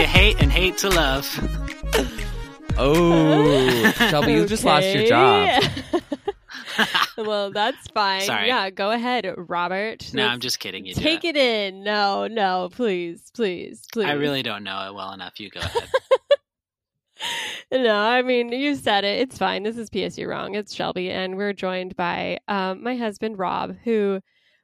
with the things you hate and hate to love. Oh, Shelby, you just lost your job. Well, that's fine. Sorry. Yeah, go ahead, Robert. No, Let's I'm just kidding. You do take it in. No, no, please, please, please. I really don't know it well enough. You go ahead. No, I mean, you said it. It's fine. This is PS You're Wrong. It's Shelby, and we're joined by um, my husband, Rob, who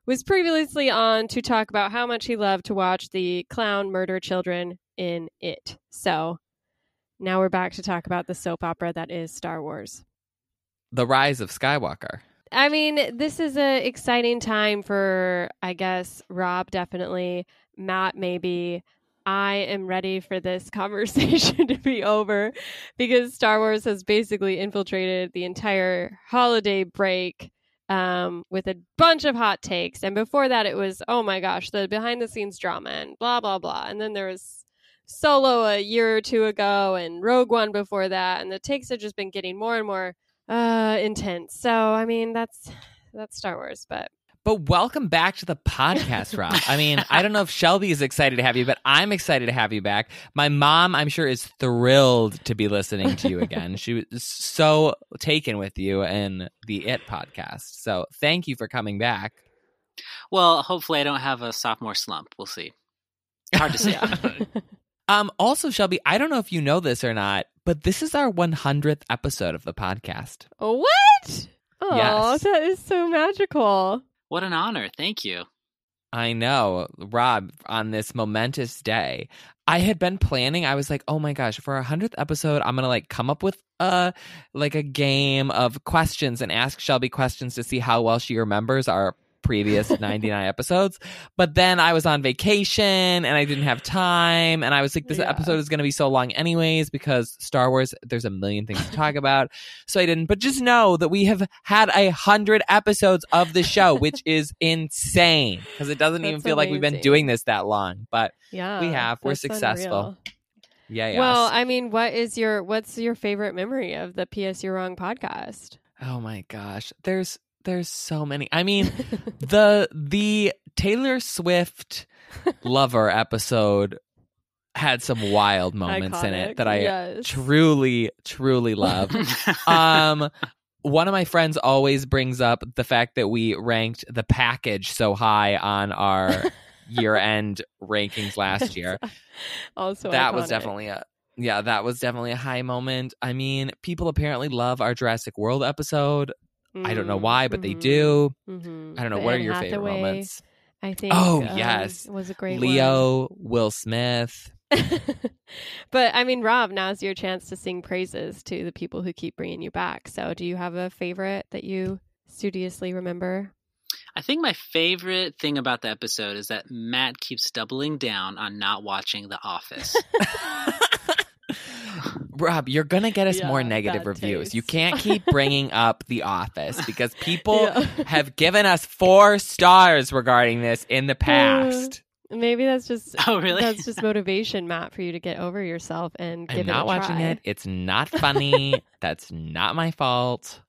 was previously on to talk about how much he loved to watch the clown murder children in It. So now we're back to talk about the soap opera that is Star Wars. The Rise of Skywalker. I mean, this is an exciting time for, I guess, Rob, definitely, Matt, maybe. I am ready for this conversation to be over because Star Wars has basically infiltrated the entire holiday break um, with a bunch of hot takes. And before that, it was, oh my gosh, the behind the scenes drama and blah, blah, blah. And then there was Solo a year or two ago and Rogue One before that. And the takes have just been getting more and more uh intense. So I mean that's that's Star Wars, but But welcome back to the podcast, Rob. I mean, I don't know if Shelby is excited to have you, but I'm excited to have you back. My mom, I'm sure, is thrilled to be listening to you again. she was so taken with you and the It podcast. So thank you for coming back. well, hopefully, I don't have a sophomore slump. We'll see. Hard to say. yeah. Um, also, Shelby, I don't know if you know this or not, but this is our 100th episode of the podcast. what? Oh, Yes. that is so magical. What an honor. Thank you. I know, Rob, on this momentous day. I had been planning, I was like, oh my gosh, for our 100th episode, I'm going to like come up with a like a game of questions and ask Shelby questions to see how well she remembers our previous 99 episodes. But then I was on vacation and I didn't have time. And I was like, this Yeah. episode is going to be so long, anyways, because Star Wars, there's a million things to talk about. So I didn't. But just know that we have had a hundred episodes of the show, which is insane because it doesn't even That's feel like we've been doing this that long. But Yeah. We have. We're successful. unreal. yeah, yeah. Well, I mean, what is your what's your favorite memory of the PS You're Wrong podcast? oh my gosh, there's there's so many. I mean, the the Taylor Swift lover episode had some wild moments in it that I yes. truly truly love. um one of my friends always brings up the fact that we ranked the package so high on our year end rankings last year. also, that was definitely a yeah, that was definitely a high moment. I mean, people apparently love our Jurassic World episode. I don't know why, but they Mhm. do. Mhm. I don't know. The what are Anne your favorite moments? I think. Oh, um, yes. was a great Leo, Will Smith. but I mean, Rob, now's your chance to sing praises to the people who keep bringing you back. So, do you have a favorite that you studiously remember? I think my favorite thing about the episode is that Matt keeps doubling down on not watching The Office. Rob, you're gonna get us Yeah, more negative bad reviews. You can't keep bringing up The Office because people Yeah. have given us four stars regarding this in the past. Maybe that's just Oh, really? that's just motivation, Matt, for you to get over yourself and give me a chance. I'm it not a watching try. it. It's not funny. That's not my fault.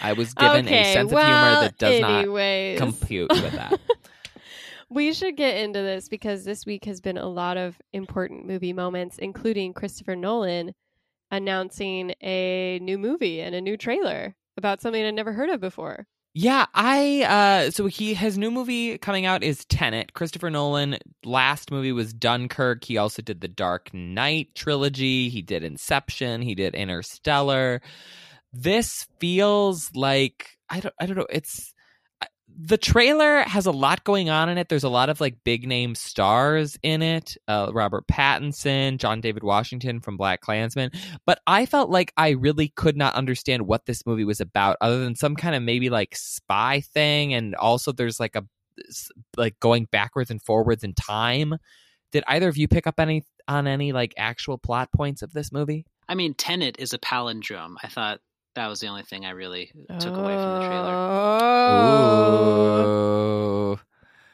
I was given okay, a sense well, of humor that does not compute with that. We should get into this because this week has been a lot of important movie moments, including Christopher Nolan announcing a new movie and a new trailer about something I'd never heard of before. Yeah, I uh so he his new movie coming out is Tenet. Christopher Nolan last movie was Dunkirk. He also did the Dark Knight trilogy. He did Inception, he did Interstellar. This feels like I don't I don't know, it's the trailer has a lot going on in it. There's a lot of like big name stars in it. Uh, Robert Pattinson, John David Washington from BlacKkKlansman. But I felt like I really could not understand what this movie was about, other than some kind of maybe like spy thing, and also there's like a like going backwards and forwards in time. Did either of you pick up any on any like actual plot points of this movie? I mean, Tenet is a palindrome. I thought that was the only thing I really took away from the trailer. Oh.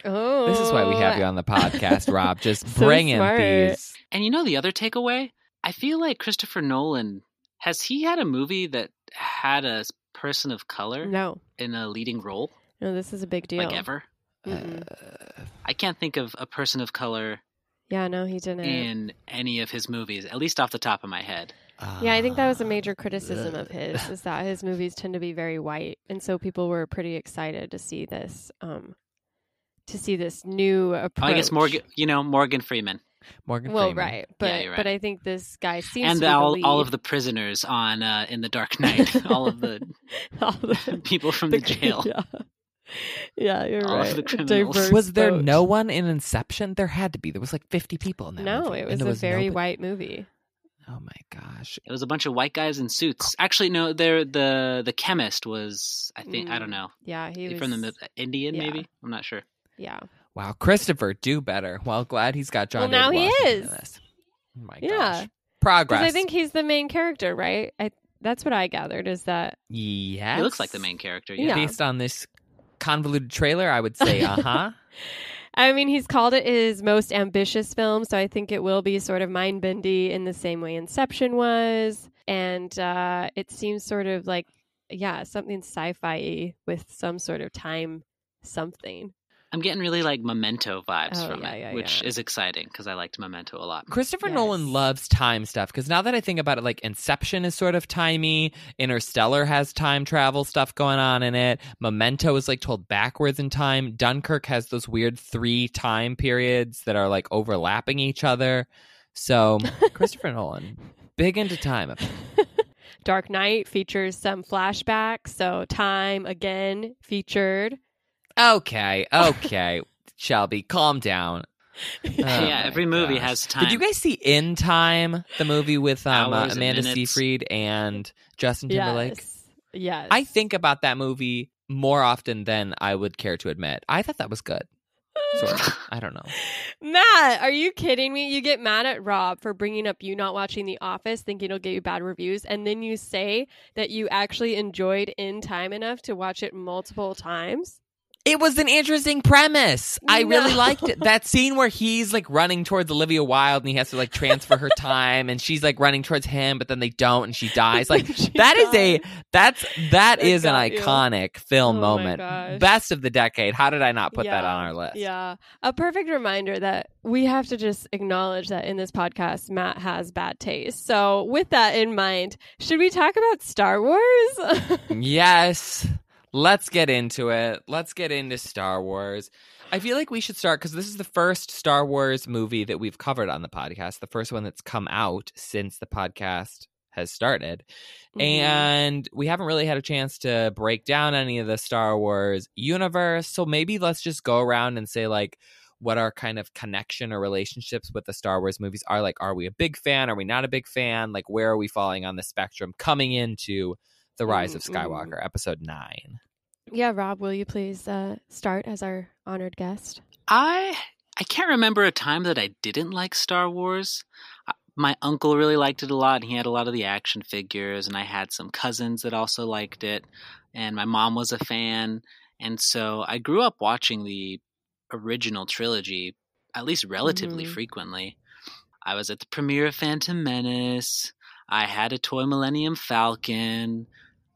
Oh. This is why we have you on the podcast, Rob. Just So bringing smart. these. And you know the other takeaway? I feel like Christopher Nolan has he had a movie that had a person of color No, in a leading role no, this is a big deal. like ever? Uh, I can't think of a person of color Yeah, no, he didn't. in any of his movies, at least off the top of my head. Yeah, I think that was a uh, major criticism of his is that his movies tend to be very white, and so people were pretty excited to see this, um, to see this new approach. I guess Morgan, you know, Morgan Freeman Morgan Well, Freeman. right, but you're but. I think this guy seems and to all, lead. all of the prisoners on uh, in the Dark Knight, all of the All the- people from the, jail. Yeah, yeah, you're All of right. the criminals. Diverse Was there vote. no one in Inception? There had to be. There was like 50 people in that No, movie, it was there a very nobody- white movie. Oh my gosh. It was a bunch of white guys in suits. Actually, no, they're the the chemist was I think I don't Mm, know Yeah, he was from the Indian yeah. maybe I'm not sure. Yeah, Wow, Christopher, do better. Well, glad he's got John. Well, now David he is. Oh my Yeah. gosh. Progress. I think he's the main character, right? I that's what I gathered is that Yeah. He looks like the main character. Yeah. Yeah. Based on this convoluted trailer, I would say, uh huh. I mean, he's called it his most ambitious film, so I think it will be sort of mind bendy in the same way Inception was. And uh, it seems sort of like, yeah, something sci fi with some sort of time something. I'm getting really like Memento vibes Oh, from yeah, it, yeah, which yeah. is exciting because I liked Memento a lot. Christopher Yes. Nolan loves time stuff because now that I think about it, like Inception is sort of timey. Interstellar has time travel stuff going on in it. Memento is like told backwards in time. Dunkirk has those weird three time periods that are like overlapping each other. So Christopher Nolan, big into time. Dark Knight features some flashbacks, so time again featured. Okay, okay, Shelby, calm down. Oh yeah, every movie gosh. has time. Did you guys see In Time, the movie with um, uh, Amanda. Seyfried and Justin Timberlake? Yes. Yes. I think about that movie more often than I would care to admit. I thought that was good. Sort of. I don't know. Matt, are you kidding me? You get mad at Rob for bringing up you not watching The Office, thinking it'll get you bad reviews, and then you say that you actually enjoyed In Time enough to watch it multiple times. It was an interesting premise. I really liked it. That scene where he's like running towards Olivia Wilde and he has to like transfer her time and she's like running towards him, but then they don't and she dies. Like She that is a that's that is an you. iconic film Oh moment. Best of the decade. How did I not put that on our list? Yeah. A perfect reminder that we have to just acknowledge that in this podcast, Matt has bad taste. So, with that in mind, should we talk about Star Wars? Yes. Let's get into it. Let's get into Star Wars. I feel like we should start because this is the first Star Wars movie that we've covered on the podcast, the first one that's come out since the podcast has started. Mm-hmm. And we haven't really had a chance to break down any of the Star Wars universe. So maybe let's just go around and say, like, what our kind of connection or relationships with the Star Wars movies are. Like, are we a big fan? Are we not a big fan? Like, where are we falling on the spectrum coming into The Rise of Mm, mm. Skywalker, episode nine? Yeah, Rob, will you please uh, start as our honored guest? I I can't remember a time that I didn't like Star Wars. Uh, My uncle really liked it a lot, and he had a lot of the action figures, and I had some cousins that also liked it, and my mom was a fan, and so I grew up watching the original trilogy at least relatively Mhm. frequently. I was at the premiere of Phantom Menace. I had a toy Millennium Falcon.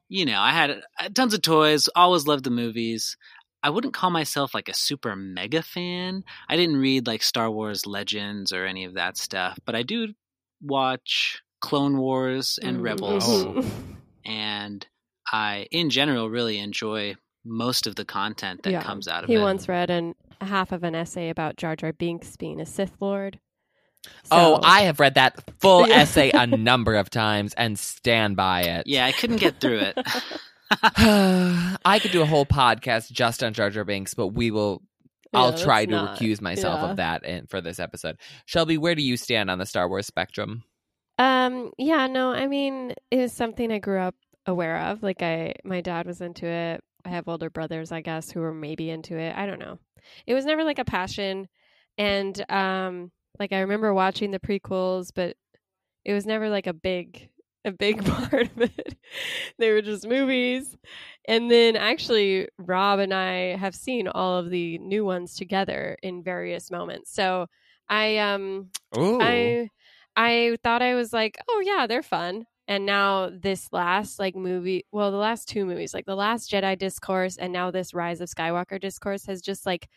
You know, I had uh, tons of toys. Always loved the movies. I wouldn't call myself like a super mega fan. I didn't read like Star Wars Legends or any of that stuff, but I do watch Clone Wars and Mhm. Rebels, Oh. and I, in general, really enjoy most of the content that Yeah. comes out of He it. once read an half of an essay about Jar Jar Binks being a Sith Lord. Oh, I have read that full Yeah. essay a number of times and stand by it. yeah, I couldn't get through it. I could do a whole podcast just on Jar Jar Binks, but we will. I'll try to not- recuse myself yeah. of that in, for this episode. Shelby, where do you stand on the Star Wars spectrum? Um, yeah, no, I mean, it was something I grew up aware of. Like I my dad was into it. I have older brothers, I guess, who were maybe into it. I don't know. It was never like a passion. And um like I remember watching the prequels, but it was never like a big a big part of it. they were just movies. And then actually Rob and I have seen all of the new ones together in various moments. So I um Ooh. I I thought I was like, oh yeah, they're fun. and now this last like movie, well, the last two movies, like the last Jedi discourse and now this Rise of Skywalker discourse has just like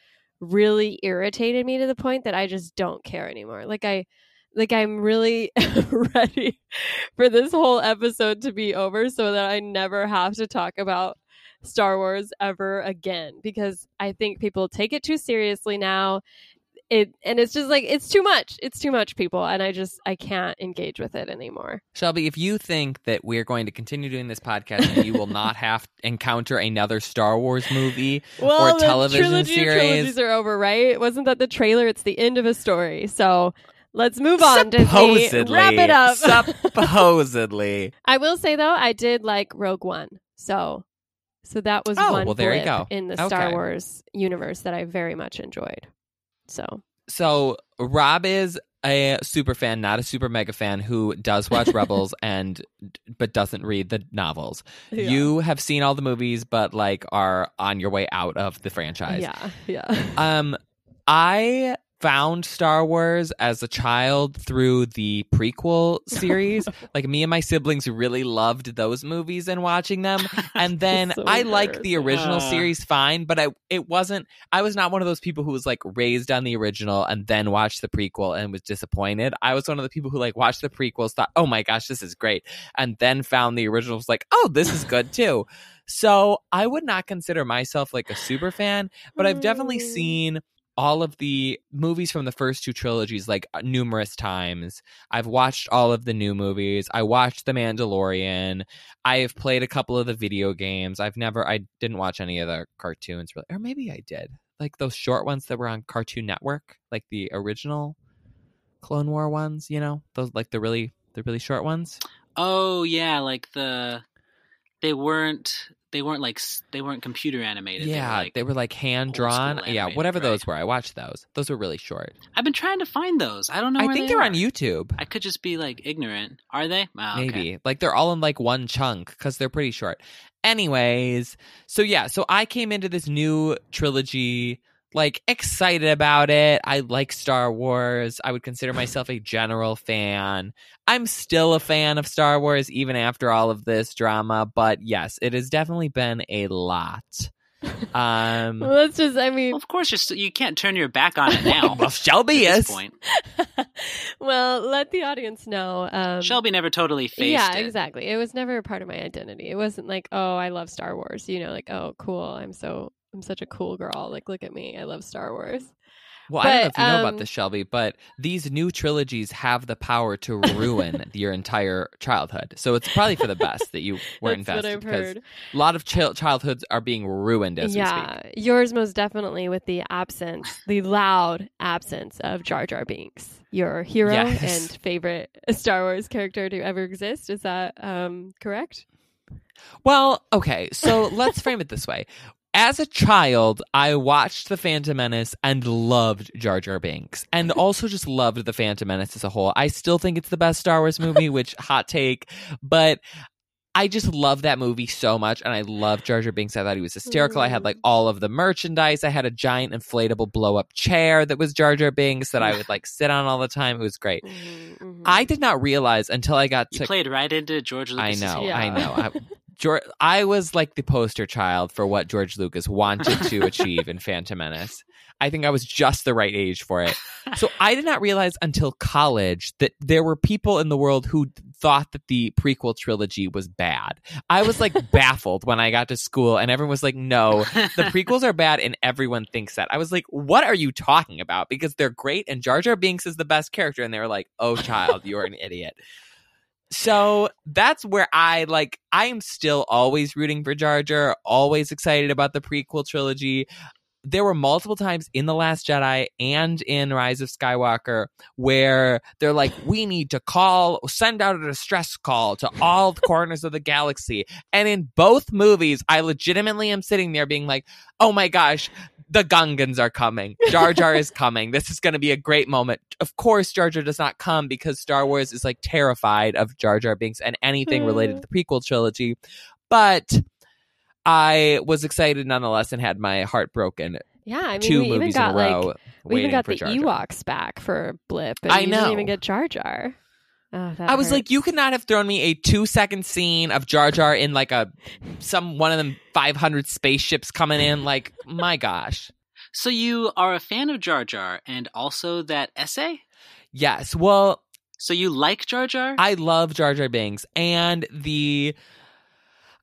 really irritated me to the point that I just don't care anymore. Like I like I'm really ready for this whole episode to be over so that I never have to talk about Star Wars ever again because I think people take it too seriously now. It and it's just like it's too much. It's too much people and I just I can't engage with it anymore. Shelby, if you think that we're going to continue doing this podcast and you will not have to encounter another Star Wars movie well, or television trilogy series, trilogies are over, right? Wasn't that the trailer? It's the end of a story. So let's move on. Disney. supposedly, Wrap it up. supposedly. I will say though, I did like Rogue One. So so that was Oh, one well, there you go. in the Star Okay. Wars universe that I very much enjoyed. So So Rob is a super fan, not a super mega fan, who does watch Rebels and but doesn't read the novels. yeah. You have seen all the movies, but like are on your way out of the franchise. yeah, yeah. Um, I found Star Wars as a child through the prequel series. like me and my siblings really loved those movies and watching them. And then So I liked the original Uh. series fine, but I it wasn't I was not one of those people who was like raised on the original and then watched the prequel and was disappointed. I was one of the people who like watched the prequels, thought, "Oh my gosh, this is great." And then found the original was like, "Oh, this is good too." So, I would not consider myself like a super fan, but I've definitely Mm. seen all of the movies from the first two trilogies like uh, numerous times. I've watched all of the new movies. I watched The Mandalorian. I have played a couple of the video games. I've never I didn't watch any of the cartoons really. Or maybe I did. Like those short ones that were on Cartoon Network, like the original Clone War ones, you know? Those like the really the really short ones. Oh yeah, like the they weren't they weren't like they weren't computer animated. They were, yeah, like, they were like hand drawn. Yeah, whatever right. those were. I watched those. Those were really short. I've been trying to find those. I don't know. I think they they're are. on YouTube. I could just be like ignorant. Are they? Oh, okay. Maybe. Like they're all in like one chunk because they're pretty short. Anyways, so yeah, so I came into this new trilogy like excited about it. I like Star Wars. I would consider myself a general fan. I'm still a fan of Star Wars even after all of this drama, but yes, it has definitely been a lot. Um well, that's just. I mean, Well, of course, you're st- you can't turn your back on it now. well, Shelby at is. this point, well, let the audience know. Um, Shelby never totally faced yeah, it. exactly. It was never a part of my identity. It wasn't like, oh, I love Star Wars. You know, like, oh, cool. I'm so I'm such a cool girl. Like, look at me. I love Star Wars. Well, I don't know if But, you know um, about this, Shelby, but these new trilogies have the power to ruin your entire childhood. So it's probably for the best that you weren't That's what invested I've because heard. a lot of chil- childhoods are being ruined as we speak. yeah, yours most definitely with the absence, the loud absence of Jar Jar Binks, your hero Yes. and favorite Star Wars character to ever exist. Is that um, correct? Well, okay, so let's frame it this way. As a child, I watched The Phantom Menace and loved Jar Jar Binks, and also just loved The Phantom Menace as a whole. I still think it's the best Star Wars movie, which hot take, but I just love that movie so much, and I love Jar Jar Binks. I thought he was hysterical. I had like all of the merchandise. I had a giant inflatable blow up chair that was Jar Jar Binks that I would like sit on all the time. It was great. Mhm, mhm. I did not realize until I got You to played right into George Lucas. I know, Yeah. I know. I, George, I was like the poster child for what George Lucas wanted to achieve in Phantom Menace. I think I was just the right age for it. So I did not realize until college that there were people in the world who thought that the prequel trilogy was bad. I was like baffled when I got to school and everyone was like, no, the prequels are bad and everyone thinks that. I was like, what are you talking about? Because they're great and Jar Jar Binks is the best character. And they were like, oh, child, you're an idiot. So that's where I like, I am still always rooting for Jar Jar, always excited about the prequel trilogy. There were multiple times in The Last Jedi and in Rise of Skywalker where they're like, we need to call, send out a distress call to all the corners of the galaxy. And in both movies, I legitimately am sitting there being like, oh my gosh, the Gungans are coming. Jar Jar is coming. This is going to be a great moment. Of course, Jar Jar does not come because Star Wars is like terrified of Jar Jar Binks and anything related hmm. to the prequel trilogy. But I was excited nonetheless and had my heart broken. yeah, I mean, Two we even movies in got a row. like we even got the Jar Jar. Ewoks back for Blip. And I we didn't know. even get Jar Jar. Oh, I was like, you could not have thrown me a two second scene of Jar Jar in like a some one of them five hundred spaceships coming in. Like, my gosh. So you are a fan of Jar Jar and also that essay? Yes. Well, So you like Jar Jar? I love Jar Jar Binks and the.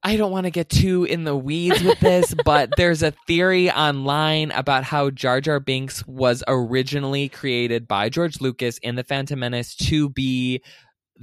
I don't want to get too in the weeds with this, but there's a theory online about how Jar Jar Binks was originally created by George Lucas in The Phantom Menace to be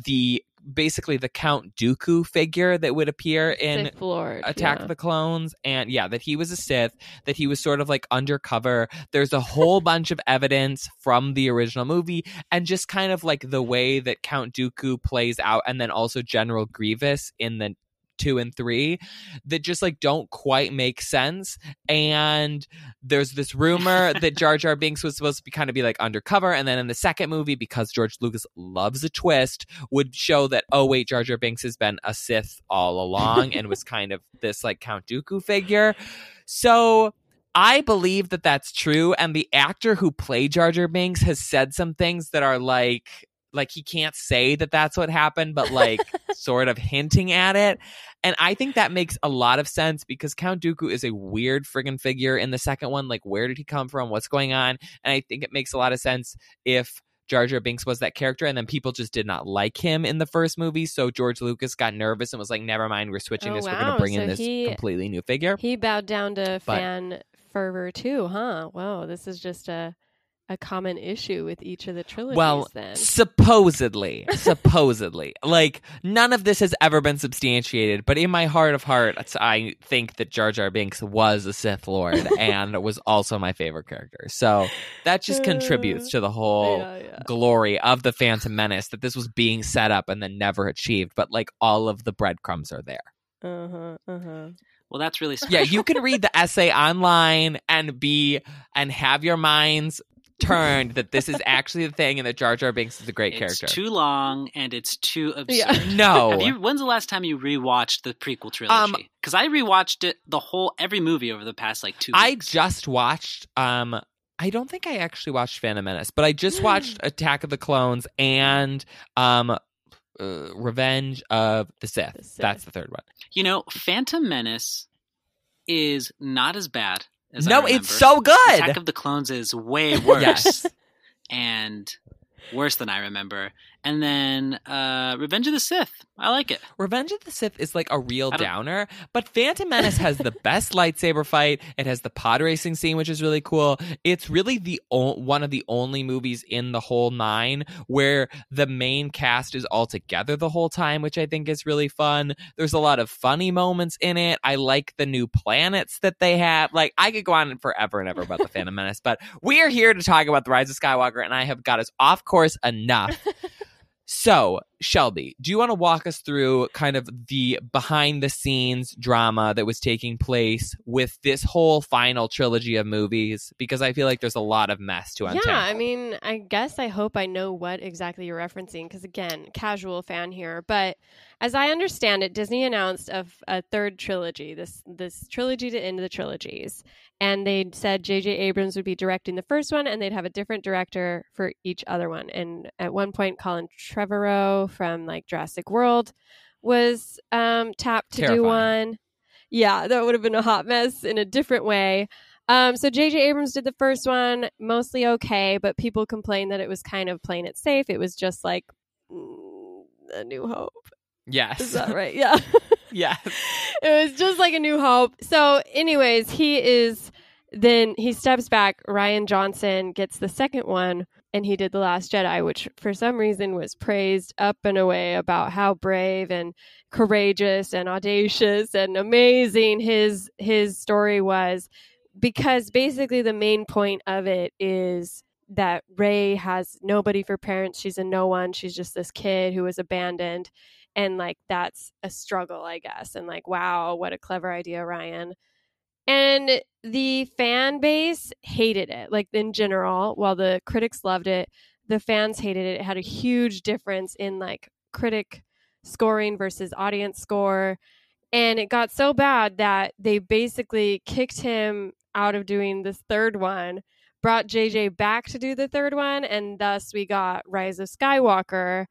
the basically the Count Dooku figure that would appear in Lord, Attack yeah. of the Clones, and yeah, that he was a Sith, that he was sort of like undercover. There's a whole bunch of evidence from the original movie, and just kind of like the way that Count Dooku plays out, and then also General Grievous in the two and three that just like don't quite make sense. And there's this rumor that Jar Jar Binks was supposed to be kind of be like undercover, and then in the second movie, because George Lucas loves a twist, would show that oh wait, Jar Jar Binks has been a Sith all along and was kind of this like Count Dooku figure. So I believe that that's true, and the actor who played Jar Jar Binks has said some things that are like like he can't say that that's what happened, but like sort of hinting at it. And I think that makes a lot of sense because Count Dooku is a weird friggin' figure in the second one. Like, where did he come from? What's going on? And I think it makes a lot of sense if Jar Jar Binks was that character, and then people just did not like him in the first movie. So George Lucas got nervous and was like, "Never mind, we're switching Oh, this. We're going to bring So in this he- completely new figure." He bowed down to But- fan fervor too, huh? Whoa, this is just a a common issue with each of the trilogies. Well, then supposedly, supposedly, like none of this has ever been substantiated. But in my heart of hearts, I think that Jar Jar Binks was a Sith Lord and was also my favorite character. So that just contributes to the whole yeah, yeah. glory of the Phantom Menace that this was being set up and then never achieved. But like all of the breadcrumbs are there. Uh huh. Uh huh. well, that's really special. Yeah, you can read the essay online and be and have your minds turned that this is actually the thing and that Jar Jar Binks is a great character. it's character. too long and it's too absurd. Yeah. no. Have you, when's the last time you rewatched the prequel trilogy? Because I rewatched it the whole every movie over the past like two. I just watched um I don't think I actually watched Phantom Menace, but I just watched Attack of the Clones and um uh, Revenge of the Sith. The Sith. That's the third one. you know Phantom Menace is not as bad as I no, it's so good. Attack of the Clones is way worse Yes. and worse than I remember. And then uh, Revenge of the Sith, I like it. Revenge of the Sith is like a real downer, but Phantom Menace has the best lightsaber fight. It has the pod racing scene, which is really cool. It's really the o- one of the only movies in the whole nine where the main cast is all together the whole time, which I think is really fun. There's a lot of funny moments in it. I like the new planets that they have. Like I could go on forever and ever about the Phantom Menace, but we are here to talk about the Rise of Skywalker, and I have got us off course enough. So, Shelby, do you want to walk us through kind of the behind the scenes drama that was taking place with this whole final trilogy of movies? Because I feel like there's a lot of mess to untangle. Yeah. I mean, I guess I hope I know what exactly you're referencing because, again, casual fan here. But as I understand it, Disney announced a, a third trilogy, this this trilogy to end the trilogies, and they said J.J. Abrams would be directing the first one, and they'd have a different director for each other one. And at one point, Colin Trevorrow from like Jurassic World was um, tapped to do one. Yeah, that would have been a hot mess in a different way. Um, so J.J. Abrams did the first one, mostly okay, but people complained that it was kind of playing it safe. It was just like mm, a New Hope. yes. Is that right? Yeah. yes. it was just like a New Hope. So, anyways, he is then he steps back. Rian Johnson gets the second one, and he did the Last Jedi, which for some reason was praised up and away about how brave and courageous and audacious and amazing his his story was because basically the main point of it is that Rey has nobody for parents. She's a no one. She's just this kid who was abandoned. And like that's a struggle, I guess. And like, wow, what a clever idea, Rian. And the fan base hated it. Like in general, while the critics loved it, the fans hated it. It had a huge difference in like critic scoring versus audience score. And it got so bad that they basically kicked him out of doing this third one, brought JJ back to do the third one, and thus we got Rise of Skywalker.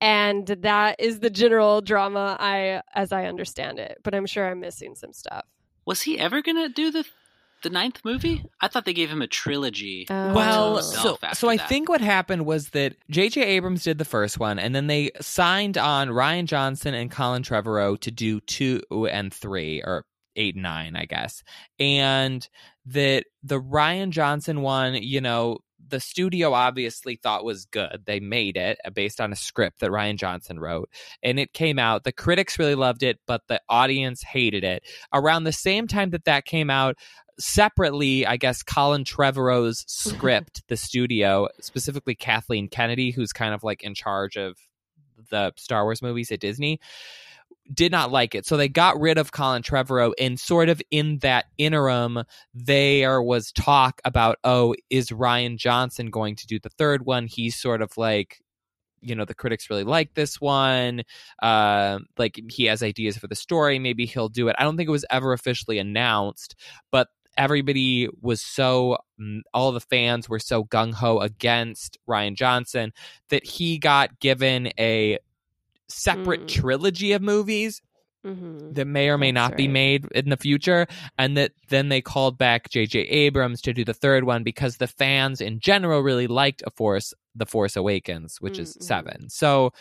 and that is the general drama I as I understand it. But I'm sure I'm missing some stuff. Was he ever gonna do the the ninth movie? I thought they gave him a trilogy. Oh. Well, so so I that. think what happened was that J.J. Abrams did the first one, and then they signed on Rian Johnson and Colin Trevorrow to do two and three, or eight and nine, I guess. And that the Rian Johnson one, you know, the studio obviously thought was good. They made it uh, based on a script that Rian Johnson wrote, and it came out. The critics really loved it, but the audience hated it. Around the same time that that came out, separately, I guess Colin Trevorrow's script, the studio, specifically Kathleen Kennedy, who's kind of like in charge of the Star Wars movies at Disney, did not like it. So they got rid of Colin Trevorrow, and sort of in that interim, there was talk about, oh, is Rian Johnson going to do the third one? He's sort of like you know the critics really like this one uh, like he has ideas for the story maybe he'll do it i don't think it was ever officially announced but everybody was so mm, all the fans were so gung-ho against rian johnson that he got given a separate Mm. trilogy of movies Mm-hmm. that may or may That's not be made in the future and that then they called back JJ Abrams to do the third one because the fans in general really liked a force the Force Awakens which is Mm, mhm. 7 so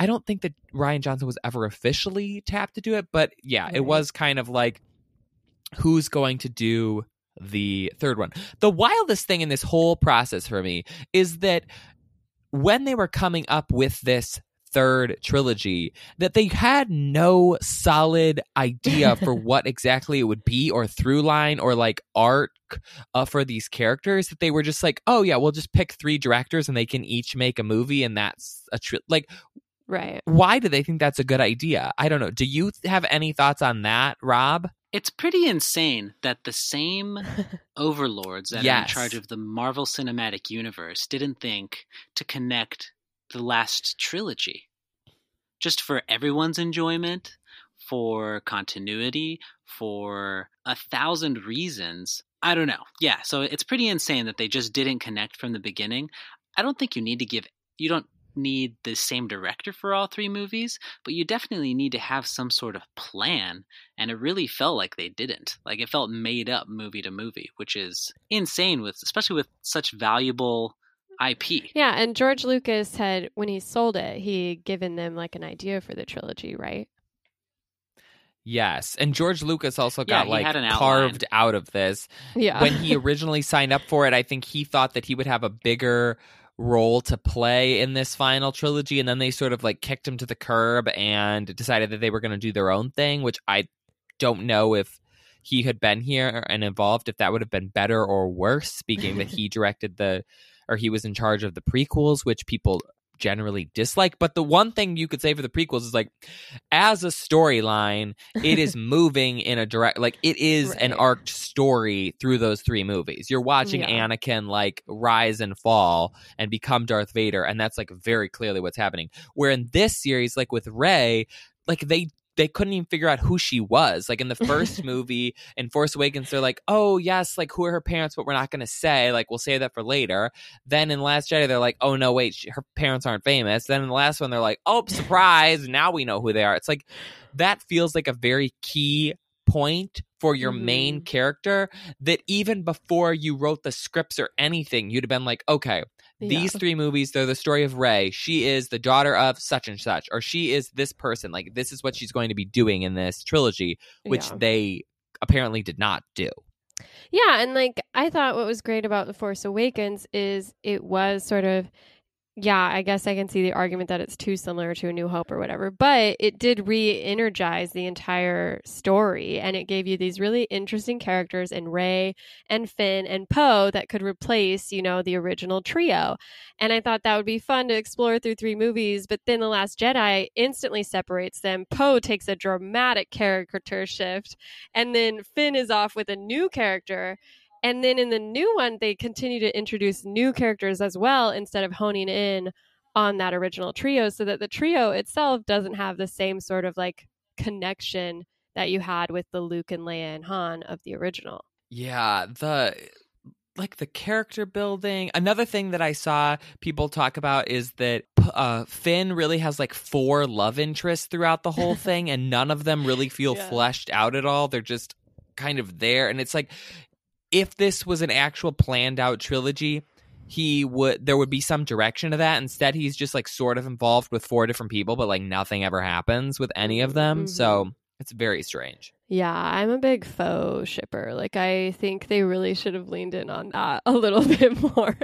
I don't think that Rian Johnson was ever officially tapped to do it but yeah it was kind of like who's going to do the third one the wildest thing in this whole process for me is that when they were coming up with this third trilogy that they had no solid idea for what exactly it would be or through line or like arc uh, for these characters that they were just like oh yeah we'll just pick three directors and they can each make a movie and that's a tri- like Right. why do they think that's a good idea i don't know do you have any thoughts on that rob It's pretty insane that the same overlords that are in charge of the Marvel Cinematic Universe didn't think to connect the last trilogy. Just for everyone's enjoyment, for continuity, for a thousand reasons. I don't know. Yeah, so it's pretty insane that they just didn't connect from the beginning. I don't think you need to give you don't need the same director for all three movies, but you definitely need to have some sort of plan and it really felt like they didn't. Like it felt made up movie to movie, which is insane with especially with such valuable IP. Yeah, and George Lucas had when he sold it, he given them like an idea for the trilogy, right? yes and george lucas also got he like had an outline. carved out of this Yeah. when he originally signed up for it, I think he thought that he would have a bigger role to play in this final trilogy, and then they sort of like kicked him to the curb and decided that they were going to do their own thing, which I don't know if he had been here and involved, if that would have been better or worse. Speaking that he directed the, or he was in charge of the prequels, which people generally dislike. But the one thing you could say for the prequels is like, as a storyline, it is moving in a direct like it is an arced story through those three movies you're watching Yeah. anakin like rise and fall and become darth vader and that's like very clearly what's happening where in this series like with rey like they they couldn't even figure out who she was. Like in the first movie in force awakens they're like oh yes like who are her parents but we're not going to say like we'll say that for later. Then in last jedi they're like oh no wait she, her parents aren't famous. Then in the last one they're like oh surprise now we know who they are. It's like that feels like a very key point for your main Mhm. character that even before you wrote the scripts or anything you'd have been like okay these three movies they're the story of rey she is the daughter of such and such or she is this person. Like this is what she's going to be doing in this trilogy which Yeah. they apparently did not do. Yeah, and like I thought what was great about The Force Awakens is it was sort of yeah, I guess I can see the argument that it's too similar to A New Hope or whatever, but it did re-energize the entire story and it gave you these really interesting characters in Rey and Finn and Poe that could replace, you know, the original trio. And I thought that would be fun to explore through three movies, but then The Last Jedi instantly separates them. Poe takes a dramatic character shift and then Finn is off with a new character. And then in the new one, they continue to introduce new characters as well instead of honing in on that original trio so that the trio itself doesn't have the same sort of like connection that you had with the Luke and Leia and Han of the original. yeah the like the character building. Another thing that I saw people talk about is that uh, Finn really has like four love interests throughout the whole thing, and none of them really feel Yeah. fleshed out at all. They're just kind of there, and it's like if this was an actual planned out trilogy. He would there would be some direction to that. Instead, he's just like sort of involved with four different people, but like nothing ever happens with any of them. Mhm. So it's very strange. Yeah, I'm a big faux shipper. Like, I think they really should have leaned in on that a little bit more.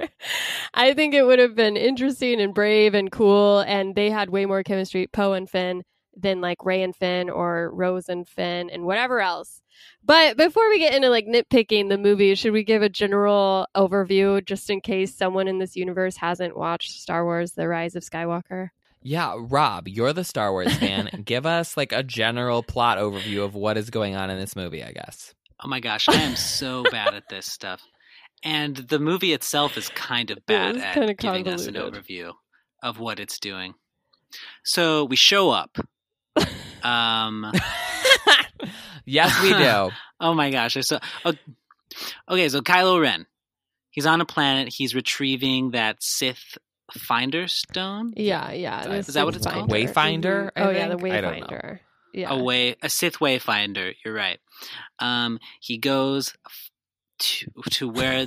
I think it would have been interesting and brave and cool, and they had way more chemistry, Poe and Finn, than like Rey and Finn or Rose and Finn and whatever else. But before we get into like nitpicking the movie, should we give a general overview just in case someone in this universe hasn't watched Star Wars The Rise of Skywalker? Yeah, Rob, you're the Star Wars fan. Give us like a general plot overview of what is going on in this movie, I guess. Oh my gosh, I am so bad at this stuff. And the movie itself is kind of bad at kinda giving us an overview of what it's doing. So we show up. Um, yes, we do. oh my gosh, so okay. So Kylo Ren, he's on a planet. He's retrieving that Sith Finder Stone. Yeah, yeah. Is the that what Sith it's called? Finder. Wayfinder, Mhm. Oh yeah, the think? I don't know. Wayfinder. Yeah. a way a Sith Wayfinder. You're right. Um, he goes to to where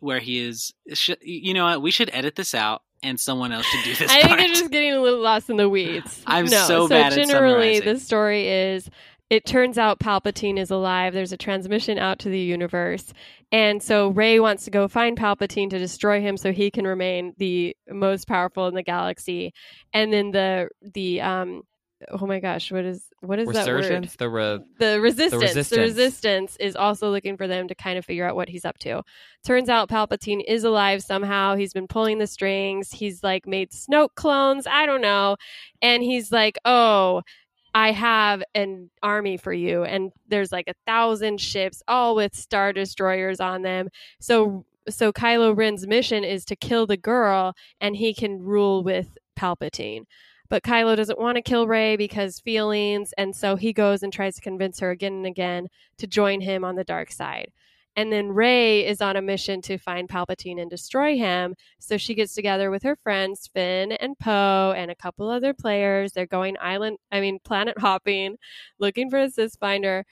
where he is. Sh- you know what? We should edit this out, and someone else should do this I think part. you're just getting a little lost in the weeds. I'm no, so bad at generally, the story is it turns out Palpatine is alive. There's a transmission out to the universe. And so Rey wants to go find Palpatine to destroy him so he can remain the most powerful in the galaxy. And then the the um oh my gosh, what is what is that word? The re- the resistance, the resistance. resistance. is also looking for them to kind of figure out what he's up to. Turns out Palpatine is alive somehow. He's been pulling the strings. He's like made Snoke clones. I don't know. And he's like, oh, I have an army for you. And there's like a thousand ships, all with star destroyers on them. So so Kylo Ren's mission is to kill the girl and he can rule with Palpatine. But Kylo doesn't want to kill Rey because feelings, and so he goes and tries to convince her again and again to join him on the dark side. And then Rey is on a mission to find Palpatine and destroy him. So she gets together with her friends Finn and Poe and a couple other players. They're going island, I mean planet hopping, looking for a Sith finder.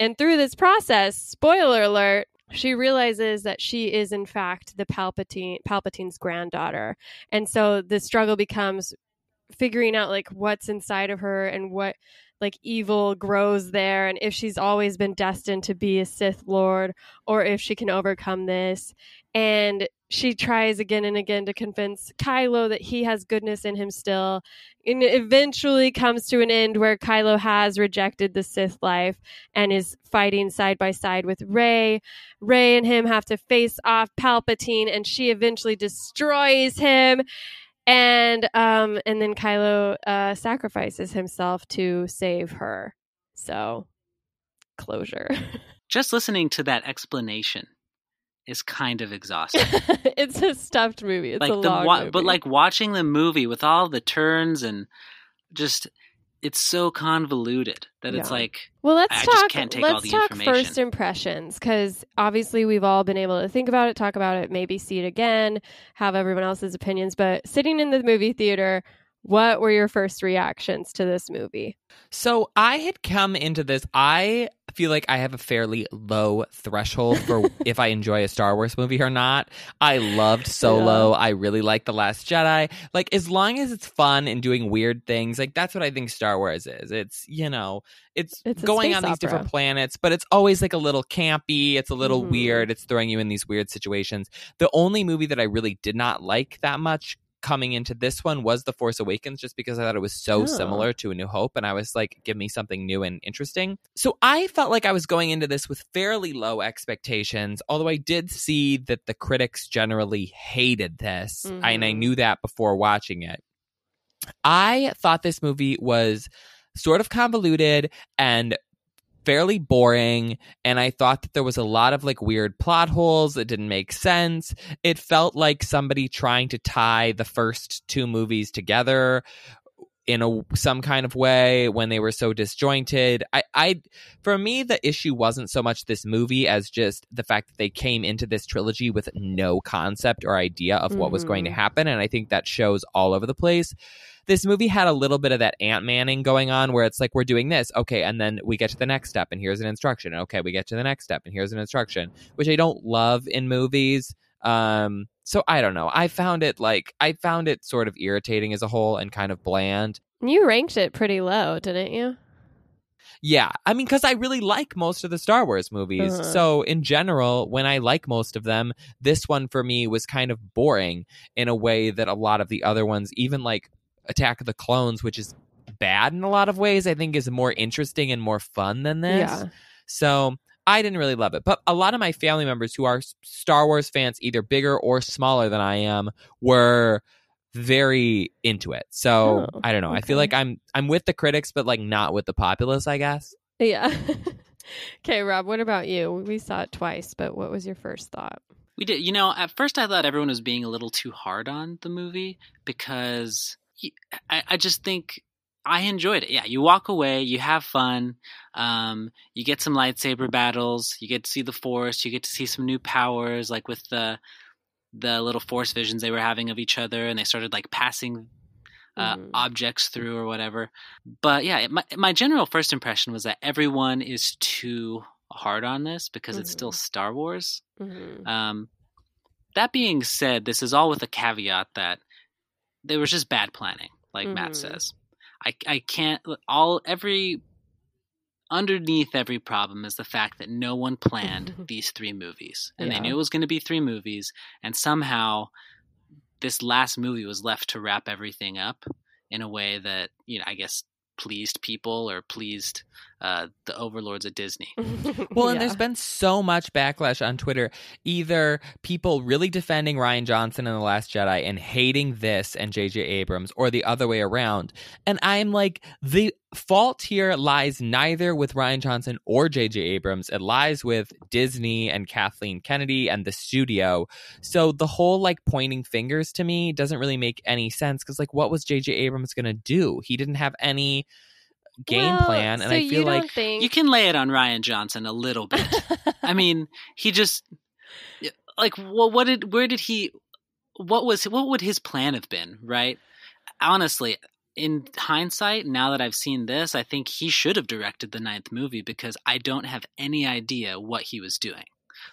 And through this process, spoiler alert, she realizes that she is in fact the Palpatine Palpatine's granddaughter. And so the struggle becomes figuring out like what's inside of her and what like evil grows there and if she's always been destined to be a Sith Lord or if she can overcome this. And she tries again and again to convince Kylo that he has goodness in him still. And it eventually comes to an end where Kylo has rejected the Sith life and is fighting side by side with Rey. Rey and him have to face off Palpatine and she eventually destroys him and um and then Kylo uh sacrifices himself to save her. So closure. Just listening to that explanation is kind of exhausting. it's a stuffed movie. It's like a the long wa- movie. but like watching the movie with all the turns and just it's so convoluted that it's like Well, let's I just talk. can't take all let's the talk first impressions because obviously we've all been able to think about it, talk about it, maybe see it again, have everyone else's opinions. But sitting in the movie theater, what were your first reactions to this movie? So I had come into this. I feel like I have a fairly low threshold for if I enjoy a Star Wars movie or not. I loved Solo. I really like The Last Jedi. Like as long as it's fun and doing weird things, like that's what I think Star Wars is. It's you know, it's, It's going on these opera. different planets, but it's always like a little campy. It's a little Mhm. weird. It's throwing you in these weird situations. The only movie that I really did not like that much coming into this one was The Force Awakens, just because I thought it was so Oh. similar to A New Hope, and I was like, give me something new and interesting. So I felt like I was going into this with fairly low expectations, although I did see that the critics generally hated this, and I Mhm. knew that before watching it. I thought this movie was sort of convoluted and fairly boring and i thought that there was a lot of like weird plot holes that didn't make sense. It felt like somebody trying to tie the first two movies together in a some kind of way when they were so disjointed. I, I for me the issue wasn't so much this movie as just the fact that they came into this trilogy with no concept or idea of what was going to Mhm. happen, and I think that shows all over the place. This movie had a little bit of that Ant Manning going on where it's like we're doing this, okay, and then we get to the next step and here's an instruction. Okay, we get to the next step and here's an instruction, which I don't love in movies. Um, so I don't know. I found it like I found it sort of irritating as a whole and kind of bland. You ranked it pretty low, didn't you? Yeah, I mean, because I really like most of the Star Wars movies. Uh-huh. So, in general, when I like most of them, this one for me was kind of boring in a way that a lot of the other ones, even like Attack of the Clones, which is bad in a lot of ways, I think is more interesting and more fun than this. Yeah. So, I didn't really love it. But a lot of my family members who are Star Wars fans, either bigger or smaller than I am, were very into it. So Oh, I don't know. I feel like I'm I'm with the critics, but like not with the populace. I guess. Yeah. okay, Rob, what about you? We saw it twice, but what was your first thought? We did. You know, at first I thought everyone was being a little too hard on the movie because he, I, I just think I enjoyed it. Yeah, you walk away, you have fun, um, you get some lightsaber battles, you get to see the Force, you get to see some new powers, like with the the little Force visions they were having of each other, and they started like passing uh, Mhm. objects through or whatever. But yeah, my my general first impression was that everyone is too hard on this because it's still Mhm. Star Wars. Mhm. Um, that being said, this is all with a caveat that there was just bad planning, like Matt Mhm. says. I I can't all every underneath every problem is the fact that no one planned these three movies, and Yeah. they knew it was going to be three movies, and somehow this last movie was left to wrap everything up in a way that you know I guess pleased people or pleased uh, the overlords at Disney. Well, and Yeah. there's been so much backlash on Twitter. Either people really defending Rian Johnson in The Last Jedi and hating this and J.J. Abrams, or the other way around. And I'm like, the fault here lies neither with Rian Johnson or J.J. Abrams. It lies with Disney and Kathleen Kennedy and the studio. So the whole like pointing fingers to me doesn't really make any sense because, like, what was J.J. Abrams going to do? He didn't have any game Well, plan. And so I feel don't like. think You can lay it on Rian Johnson a little bit. I mean, he just like well, what did where did he what was what would his plan have been, right? Honestly, in hindsight, now that I've seen this, I think he should have directed the ninth movie because I don't have any idea what he was doing.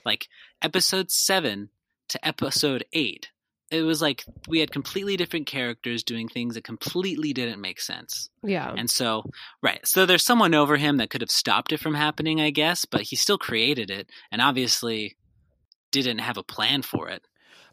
Like episode 7 to episode 8, it was like we had completely different characters doing things that completely didn't make sense. yeah. And so, right. So there's someone over him that could have stopped it from happening, I guess, but he still created it and obviously didn't have a plan for it.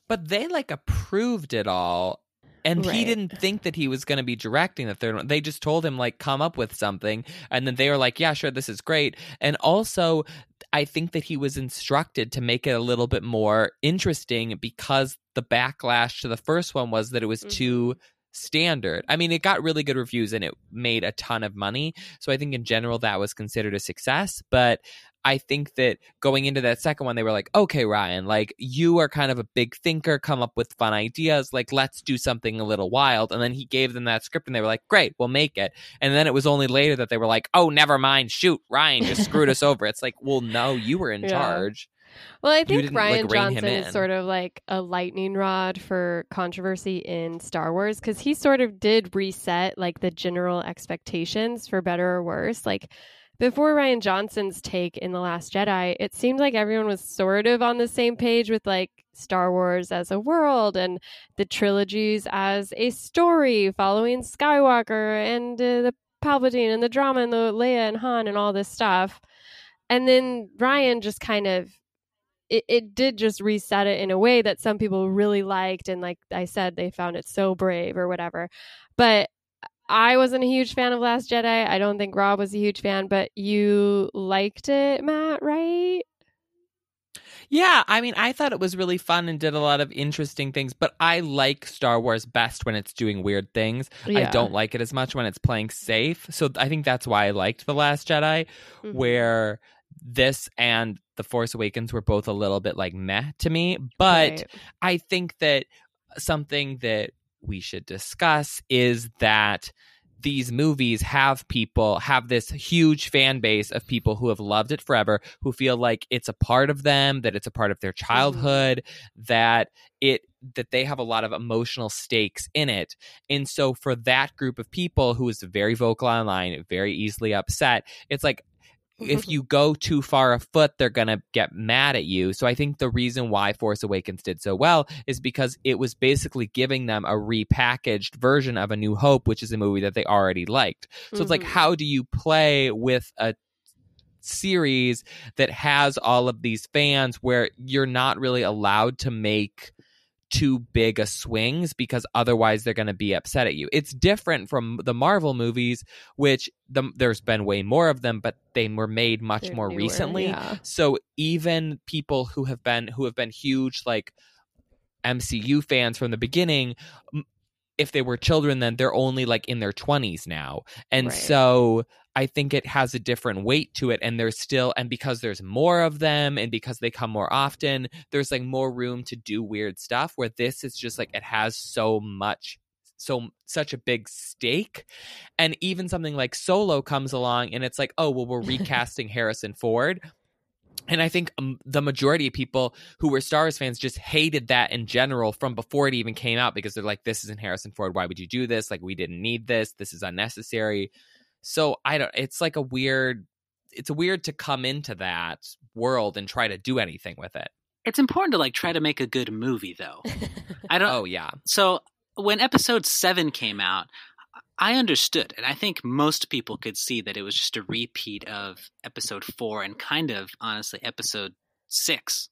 But they like approved it all. And he didn't think that he was going to be directing the third one. They just told him like come up with something and then they were like, "Yeah, sure, this is great." And also I think that he was instructed to make it a little bit more interesting because the backlash to the first one was that it was too mm-hmm. standard. I mean, it got really good reviews and it made a ton of money. So I think in general that was considered a success, but I think that going into that second one, they were like, okay, Rian, like you are kind of a big thinker, come up with fun ideas. Like, let's do something a little wild. And then he gave them that script and they were like, great, we'll make it. And then it was only later that they were like, oh, never mind. Shoot, Rian just screwed us over. It's like, well, no, you were in Yeah. charge. Well, I think didn't, like, Rian Johnson is sort of like a lightning rod for controversy in Star Wars because he sort of did reset like the general expectations for better or worse. Like before Rian Johnson's take in The Last Jedi, it seemed like everyone was sort of on the same page with like Star Wars as a world and the trilogies as a story following Skywalker and uh, the Palpatine and the drama and the Leia and Han and all this stuff. And then Rian just kind of it, it did just reset it in a way that some people really liked and like i said they found it so brave or whatever but i wasn't a huge fan of last jedi i don't think rob was a huge fan but you liked it matt right Yeah, I mean, I thought it was really fun and did a lot of interesting things, but I like Star Wars best when it's doing weird things. I don't like it as much when it's playing safe. So I think that's why I liked The Last Jedi, Mhm. where this and The Force Awakens were both a little bit like meh to me. But Right. I think that something that we should discuss is that these movies have people have this huge fan base of people who have loved it forever who feel like it's a part of them that it's a part of their childhood mm-hmm. that it that they have a lot of emotional stakes in it and so for that group of people who is very vocal online very easily upset it's like if you go too far afoot, they're going to get mad at you. So I think the reason why Force Awakens did so well is because it was basically giving them a repackaged version of A New Hope, which is a movie that they already liked. So mm-hmm. it's like, mm-hmm. how do you play with a series that has all of these fans where you're not really allowed to make too big a swings because otherwise they're going to be upset at you. It's different from the Marvel movies, which the, there's been way more of them, but they were made much they're more newer, recently. Yeah. So even people who have been who have been huge like MCU fans from the beginning, if they were children, then they're only like in their 20s now. And right. so I think it has a different weight to it. And there's still, and because there's more of them and because they come more often, there's like more room to do weird stuff where this is just like it has so much so such a big stake and even something like solo comes along and it's like oh well we're recasting harrison ford and I think um, the majority of people who were Star Wars fans just hated that in general from before it even came out because they're like, this isn't Harrison Ford. Why would you do this? Like, we didn't need this. This is unnecessary. So I don't, it's like a weird, it's weird to come into that world and try to do anything with it. It's important to like try to make a good movie though. I don't, oh, yeah. So when episode seven came out, I understood, and I think most people could see that it was just a repeat of episode four and kind of, honestly, episode six.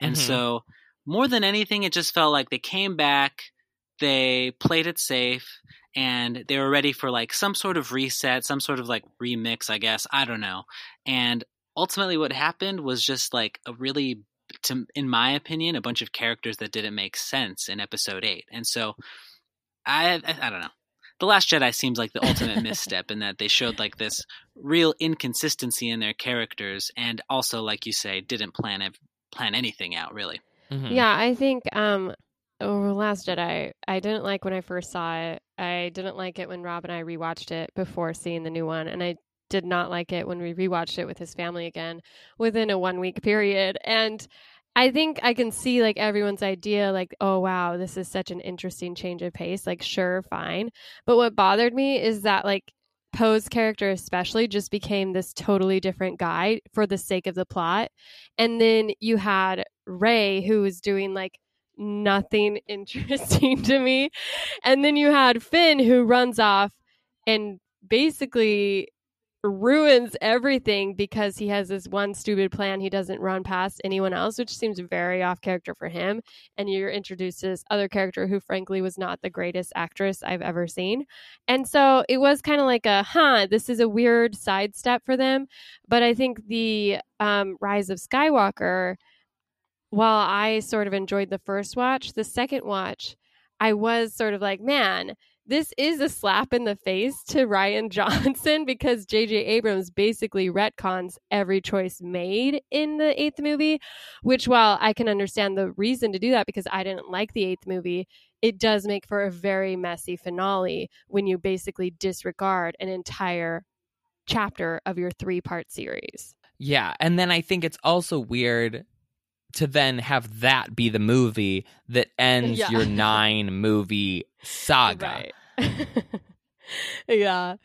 And mm-hmm. so, more than anything, it just felt like they came back, they played it safe, and they were ready for like some sort of reset, some sort of like remix, I guess. I don't know. And ultimately, what happened was just like a really, to, in my opinion, a bunch of characters that didn't make sense in episode eight. And so, I, I, I don't know the last jedi seems like the ultimate misstep in that they showed like this real inconsistency in their characters and also like you say didn't plan plan anything out really. Mm-hmm. yeah i think um over last jedi i didn't like when i first saw it. I didn't like it when rob and i rewatched it before seeing the new one and i did not like it when we rewatched it with his family again within a one week period. And I think I can see like everyone's idea, like, oh wow, this is such an interesting change of pace. Like, sure, fine. But what bothered me is that like Poe's character especially just became this totally different guy for the sake of the plot. And then you had Rey who was doing like nothing interesting to me. And then you had Finn who runs off and basically ruins everything because he has this one stupid plan. He doesn't run past anyone else which seems very off character for him. And you're introduced to this other character who frankly was not the greatest actress i've ever seen. And so it was kind of like a huh this is a weird sidestep for them. But i think the um, rise of skywalker while i sort of enjoyed the first watch the second watch i was sort of like man this is a slap in the face to Rian Johnson because J.J. Abrams basically retcons every choice made in the eighth movie, which, while I can understand the reason to do that because I didn't like the eighth movie, it does make for a very messy finale when you basically disregard an entire chapter of your three part series. Yeah. And then I think it's also weird to then have that be the movie that ends yeah. your nine movie saga. yeah.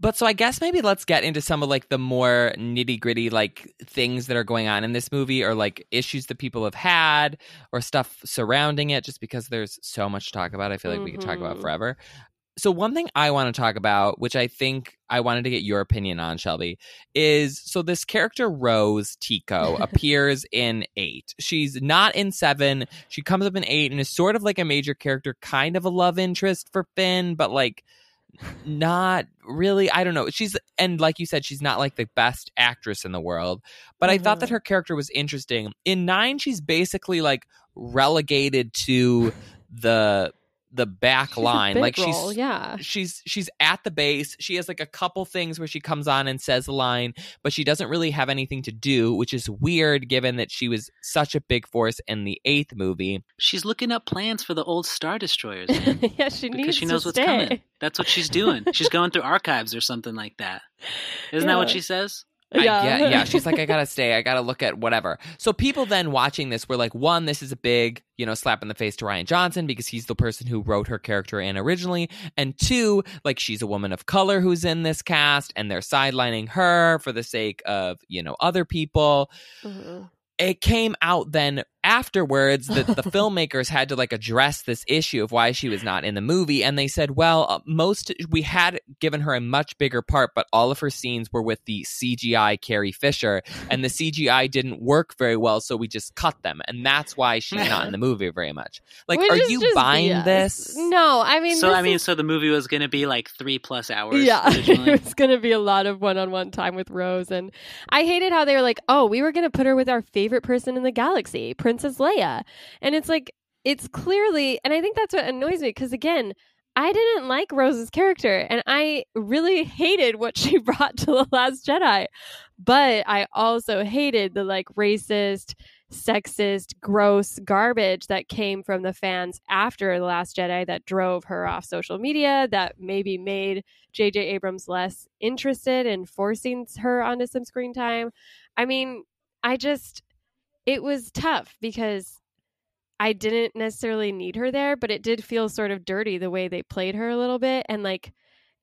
But so I guess maybe let's get into some of like the more nitty gritty like things that are going on in this movie or like issues that people have had or stuff surrounding it just because there's so much to talk about. I feel like mm-hmm. we could talk about mm-hmm. forever so one thing I want to talk about, which I think I wanted to get your opinion on, Shelby, is so this character Rose Tico appears in eight. She's not in seven. She comes up in eight and is sort of like a major character, kind of a love interest for Finn, but like not really. I don't know. She's and like you said, she's not like the best actress in the world. But mm-hmm. I thought that mm-hmm. her character was interesting. In nine, she's basically like relegated to the the back She's line. big Like role, she's yeah. she's she's at the base. She has like a couple things where she comes on and says a line, but she doesn't really have anything to do, which is weird given that she was such a big force in the eighth movie. She's looking up plans for the old Star Destroyers, man. yeah, she needs because she knows to what's stay. coming. That's what she's doing. She's going through archives or something like that. Isn't that what she says? Yeah, yeah. She's like, I gotta stay. I gotta look at whatever. So people then watching this were like, one, this is a big, you know, slap in the face to Rian Johnson because he's the person who wrote her character in originally, and two, like she's a woman of color who's in this cast, and they're sidelining her for the sake of, you know, other people. Mhm. It came out then afterwards that the filmmakers had to like address this issue of why she was not in the movie and they said well uh, most we had given her a much bigger part but all of her scenes were with the CGI Carrie Fisher and the CGI didn't work very well so we just cut them and that's why she's not in the movie very much like Which are you just buying BS. this No, I mean, so I mean, is- so the movie was going to be like three plus hours. yeah, originally. it's gonna be a lot of one-on-one time with Rose, and I hated how they were like, "Oh, we were gonna put her with our favorite person in the galaxy, Princess Leia," and it's like, it's clearly, and I think that's what annoys me because again. I didn't like Rose's character, and I really hated what she brought to the Last Jedi. But I also hated the like racist, sexist, gross garbage that came from the fans after The Last Jedi that drove her off social media, that maybe made J.J. Abrams less interested in forcing her onto some screen time. I mean, I just, it was tough because I didn't necessarily need her there, but it did feel sort of dirty the way they played her a little bit. And like,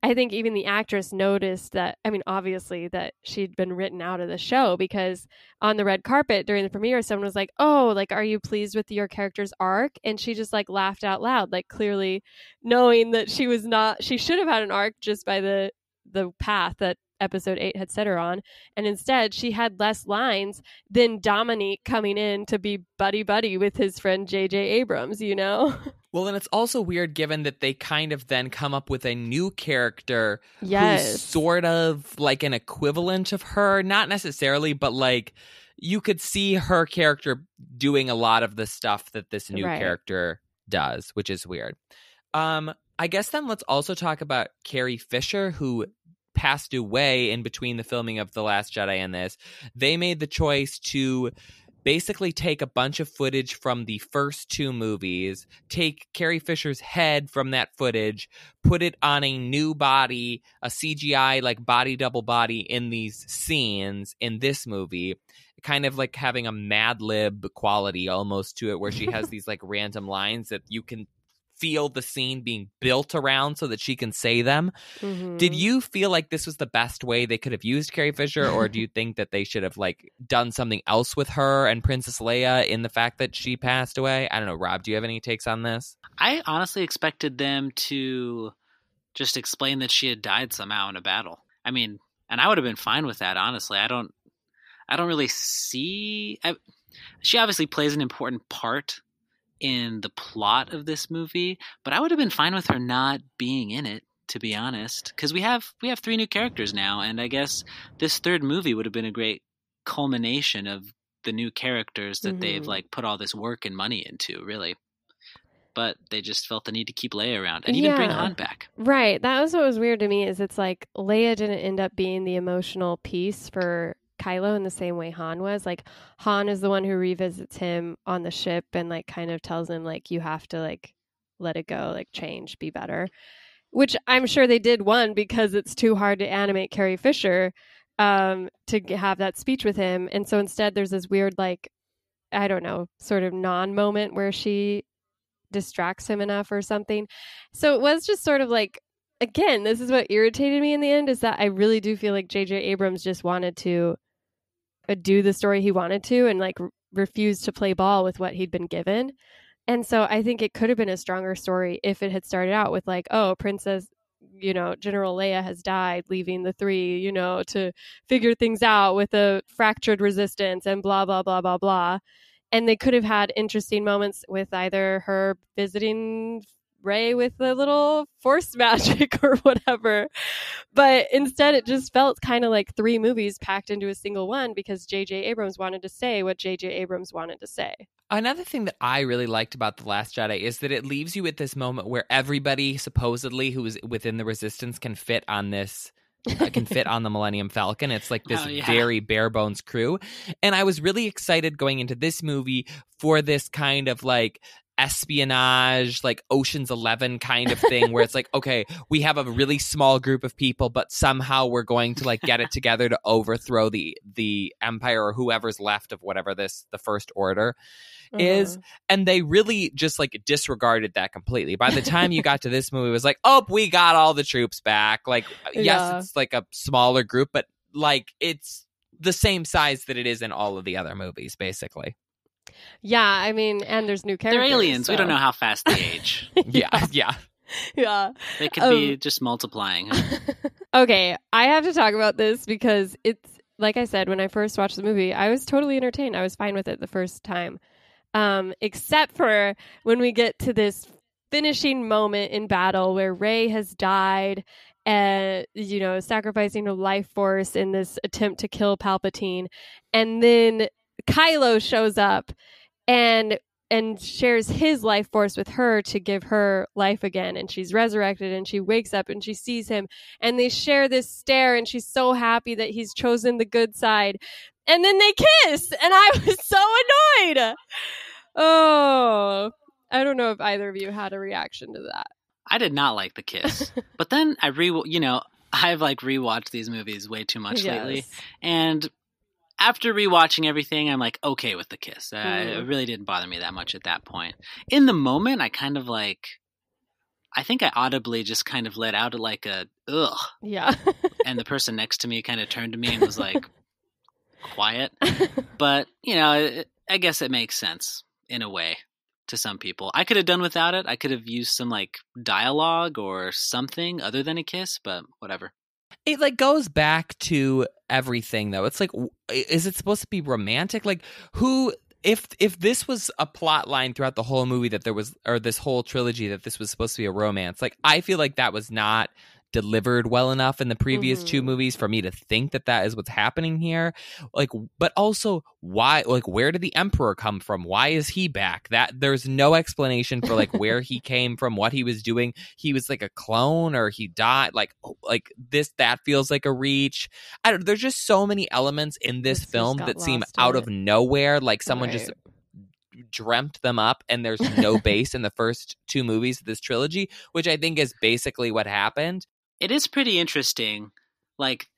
I think even the actress noticed that, I mean, obviously, that she'd been written out of the show because on the red carpet during the premiere, someone was like, Oh, like, are you pleased with your character's arc? And she just like laughed out loud, like, clearly knowing that she was not, she should have had an arc just by the, the path that episode 8 had set her on and instead she had less lines than Dominic coming in to be buddy buddy with his friend JJ Abrams you know well and it's also weird given that they kind of then come up with a new character yes who's sort of like an equivalent of her, not necessarily, but like you could see her character doing a lot of the stuff that this new Right. character does, which is weird. Um, I guess then let's also talk about Carrie Fisher, who passed away in between the filming of The Last Jedi and this. They made the choice to basically take a bunch of footage from the first two movies, take Carrie Fisher's head from that footage, put it on a new body, a CGI like body double body in these scenes in this movie, kind of like having a Mad Lib quality almost to it, where she has these like random lines that you can feel the scene being built around so that she can say them. Mhm. Did you feel like this was the best way they could have used Carrie Fisher, or do you think that they should have like done something else with her and Princess Leia in the fact that she passed away? I don't know, Rob. Do you have any takes on this? I honestly expected them to just explain that she had died somehow in a battle. I mean, and I would have been fine with that. Honestly, I don't, I don't really see. I, she obviously plays an important part in the plot of this movie, but I would have been fine with her not being in it. To be honest, because we have we have three new characters now, and I guess this third movie would have been a great culmination of the new characters that they've Mhm. like put all this work and money into. Really, but they just felt the need to keep Leia around and even bring. Han back. Right. That was what was weird to me is it's like Leia didn't end up being the emotional piece for Kylo in the same way Han was. Like Han is the one who revisits him on the ship and like kind of tells him like you have to like let it go, like change, be better. Which I'm sure they did one because it's too hard to animate Carrie Fisher um to have that speech with him and so instead there's this weird like I don't know, sort of non moment where she distracts him enough or something. So it was just sort of like again, this is what irritated me in the end is that I really do feel like JJ Abrams just wanted to do the story he wanted to and like refused to play ball with what he'd been given. And so I think it could have been a stronger story if it had started out with like, oh, Princess, you know, General Leia has died, leaving the three, you know, to figure things out with a fractured resistance and blah blah blah blah blah. And they could have had interesting moments with either her visiting Rey with a little force magic or whatever. But instead, it just felt kind of like three movies packed into a single one because J.J. Abrams wanted to say what J.J. Abrams wanted to say. Another thing that I really liked about The Last Jedi is that it leaves you at this moment where everybody supposedly who is within the resistance can fit on this uh, can fit on the Millennium Falcon. It's like this Oh, yeah. very bare bones crew. And I was really excited going into this movie for this kind of like espionage, like Ocean's 11 kind of thing where it's like, okay, we have a really small group of people, but somehow we're going to like get it together to overthrow the the empire or whoever's left of whatever this the first order is Uh-huh. and they really just like disregarded that completely. By the time you got to this movie, it was like, oh, we got all the troops back. Like, yes, Yeah. it's like a smaller group, but like it's the same size that it is in all of the other movies, basically. Yeah, I mean, and there's new characters. They're characters. aliens. We don't know how fast they age. Yeah, yeah. yeah. They could Um, be just multiplying. okay, I have to talk about this because it's like I said when I first watched the movie, I was totally entertained. I was fine with it the first time. Um, except for when we get to this finishing moment in battle where Rey has died and you know sacrificing her life force in this attempt to kill Palpatine and then Kylo shows up and and shares his life force with her to give her life again. And she's resurrected and she wakes up and she sees him and they share this stare and she's so happy that he's chosen the good side. And then they kiss and i was so annoyed. Oh i don't know if either of you had a reaction to that. I did not like the kiss, but then I re you know I've like rewatched these movies way too much lately, and after rewatching everything, I'm like okay with the kiss. Uh, Mm. It really didn't bother me that much at that point. In the moment, I kind of like. I think I audibly just kind of let out like a ugh, yeah and the person next to me kind of turned to me and was like, "Quiet." But you know, it, I guess it makes sense in a way to some people. I could have done without it. I could have used some like dialogue or something other than a kiss, but whatever. It like goes back to everything though. It's like is it supposed to be romantic? Like who if if this was a plot line throughout the whole movie that there was or this whole trilogy that this was supposed to be a romance, like I feel like that was not delivered well enough in the previous two Mhm. movies for me to think that that is what's happening here. Like but also why like where did the emperor come from? Why is he back? That there's no explanation for like where he came from what he was doing. He was like a clone or he died like oh, like this that feels like a reach. I don't there's just so many elements in this It's film that seem out of nowhere like someone just dreamt them up and there's no base in the first two movies of this trilogy which i think is basically what happened It is pretty interesting. Like